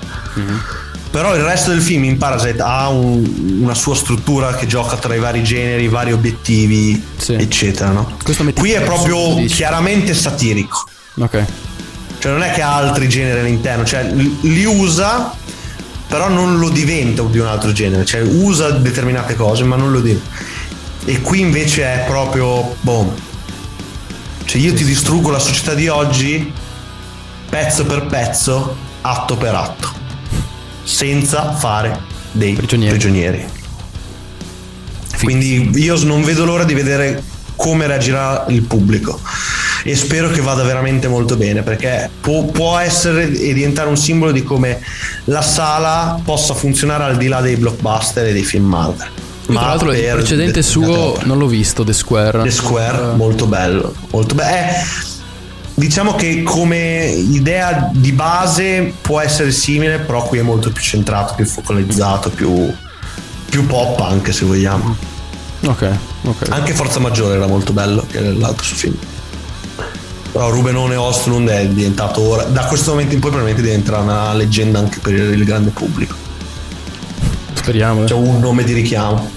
Però il resto del film in Parasite ha un- una sua struttura che gioca tra i vari generi, i vari obiettivi, eccetera. No? Qui è proprio chiaramente satirico. Ok. Cioè, non è che ha altri generi all'interno, cioè li li usa, però non lo diventa di un altro genere. Cioè, usa determinate cose, ma non lo diventa. E qui invece è proprio. Boom. Cioè, io ti distruggo la società di oggi pezzo per pezzo, atto per atto, senza fare dei prigionieri. Quindi io non vedo l'ora di vedere come reagirà il pubblico e spero che vada veramente molto bene perché può, può essere e diventare un simbolo di come la sala possa funzionare al di là dei blockbuster e dei film Marvel. Io, tra l'altro il precedente suo non l'ho visto, The Square. The Square, molto bello, molto bello. Eh, diciamo che come idea di base può essere simile, però qui è molto più centrato, più focalizzato, più, più pop anche se vogliamo. Ok, ok. Anche Forza Maggiore era molto bello, che era l'altro film. Però Rubenone Ostlund è diventato ora, da questo momento in poi probabilmente diventerà una leggenda anche per il grande pubblico. Speriamo. C'è un nome di richiamo.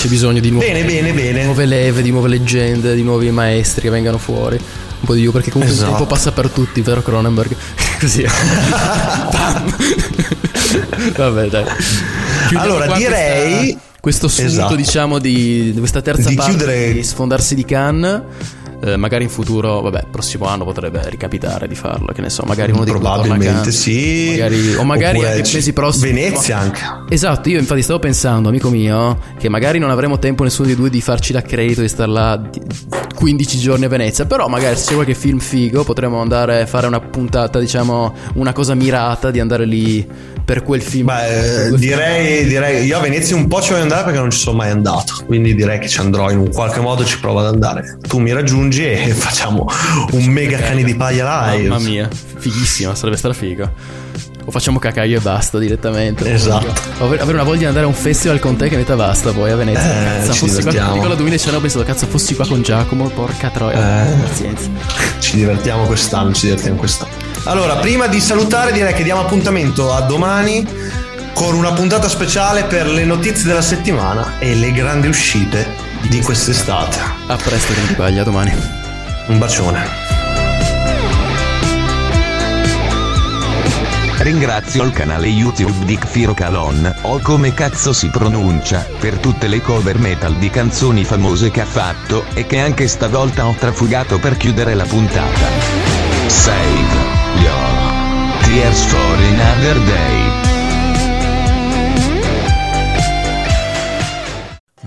C'è bisogno di nuove, Bene, bene, bene. nuove leve, di nuove leggende, di nuovi maestri che vengano fuori. Un po' di più, perché comunque Esatto. il tempo passa per tutti, vero Cronenberg? [LAUGHS] Così. Vabbè, dai. Chiudiamo Allora, direi- questa- questo sunto, Esatto. diciamo, di, di questa terza Di parte chiudere- di sfondarsi di Cannes. Eh, magari in futuro, vabbè, prossimo anno potrebbe ricapitare di farlo, che ne so, magari uno di Probabilmente sì. Magari- o magari anche ci- mesi prossimi. Venezia anche. Esatto, io infatti stavo pensando, amico mio, che magari non avremo tempo nessuno di due di farci l'accredito di star là di- 15 giorni a Venezia, però magari se c'è qualche film figo potremmo andare a fare una puntata, diciamo, una cosa mirata di andare lì per quel film. Beh, eh, direi, direi, io a Venezia un po' ci voglio andare perché non ci sono mai andato, quindi direi che ci andrò in un qualche modo, ci provo ad andare. Tu mi raggiungi e [LAUGHS] facciamo un mega cani di paglia live. Mamma mia, fighissima, sarebbe stata figa. O facciamo cacca io e basta direttamente. Esatto. Avere avere una voglia di andare a un festival con te che metta basta poi a Venezia. Eh, cazzo, ci fossi qua, divertiamo. ricordo 2019 ho pensato, cazzo, fossi qua con Giacomo, porca troia. Eh. Pazienza. Ci divertiamo quest'anno, ci divertiamo quest'anno. Allora, prima di salutare direi che diamo appuntamento a domani con una puntata speciale per le notizie della settimana e le grandi uscite di quest'estate. A presto, Grandi Paglia, a domani. Un bacione. Ringrazio il canale YouTube di Kfiro Kalon, o come cazzo si pronuncia, per tutte le cover metal di canzoni famose che ha fatto, e che anche stavolta ho trafugato per chiudere la puntata. Save tears for another day.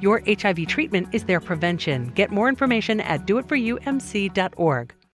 Your HIV treatment is their prevention. Get more information at doitforumc.org.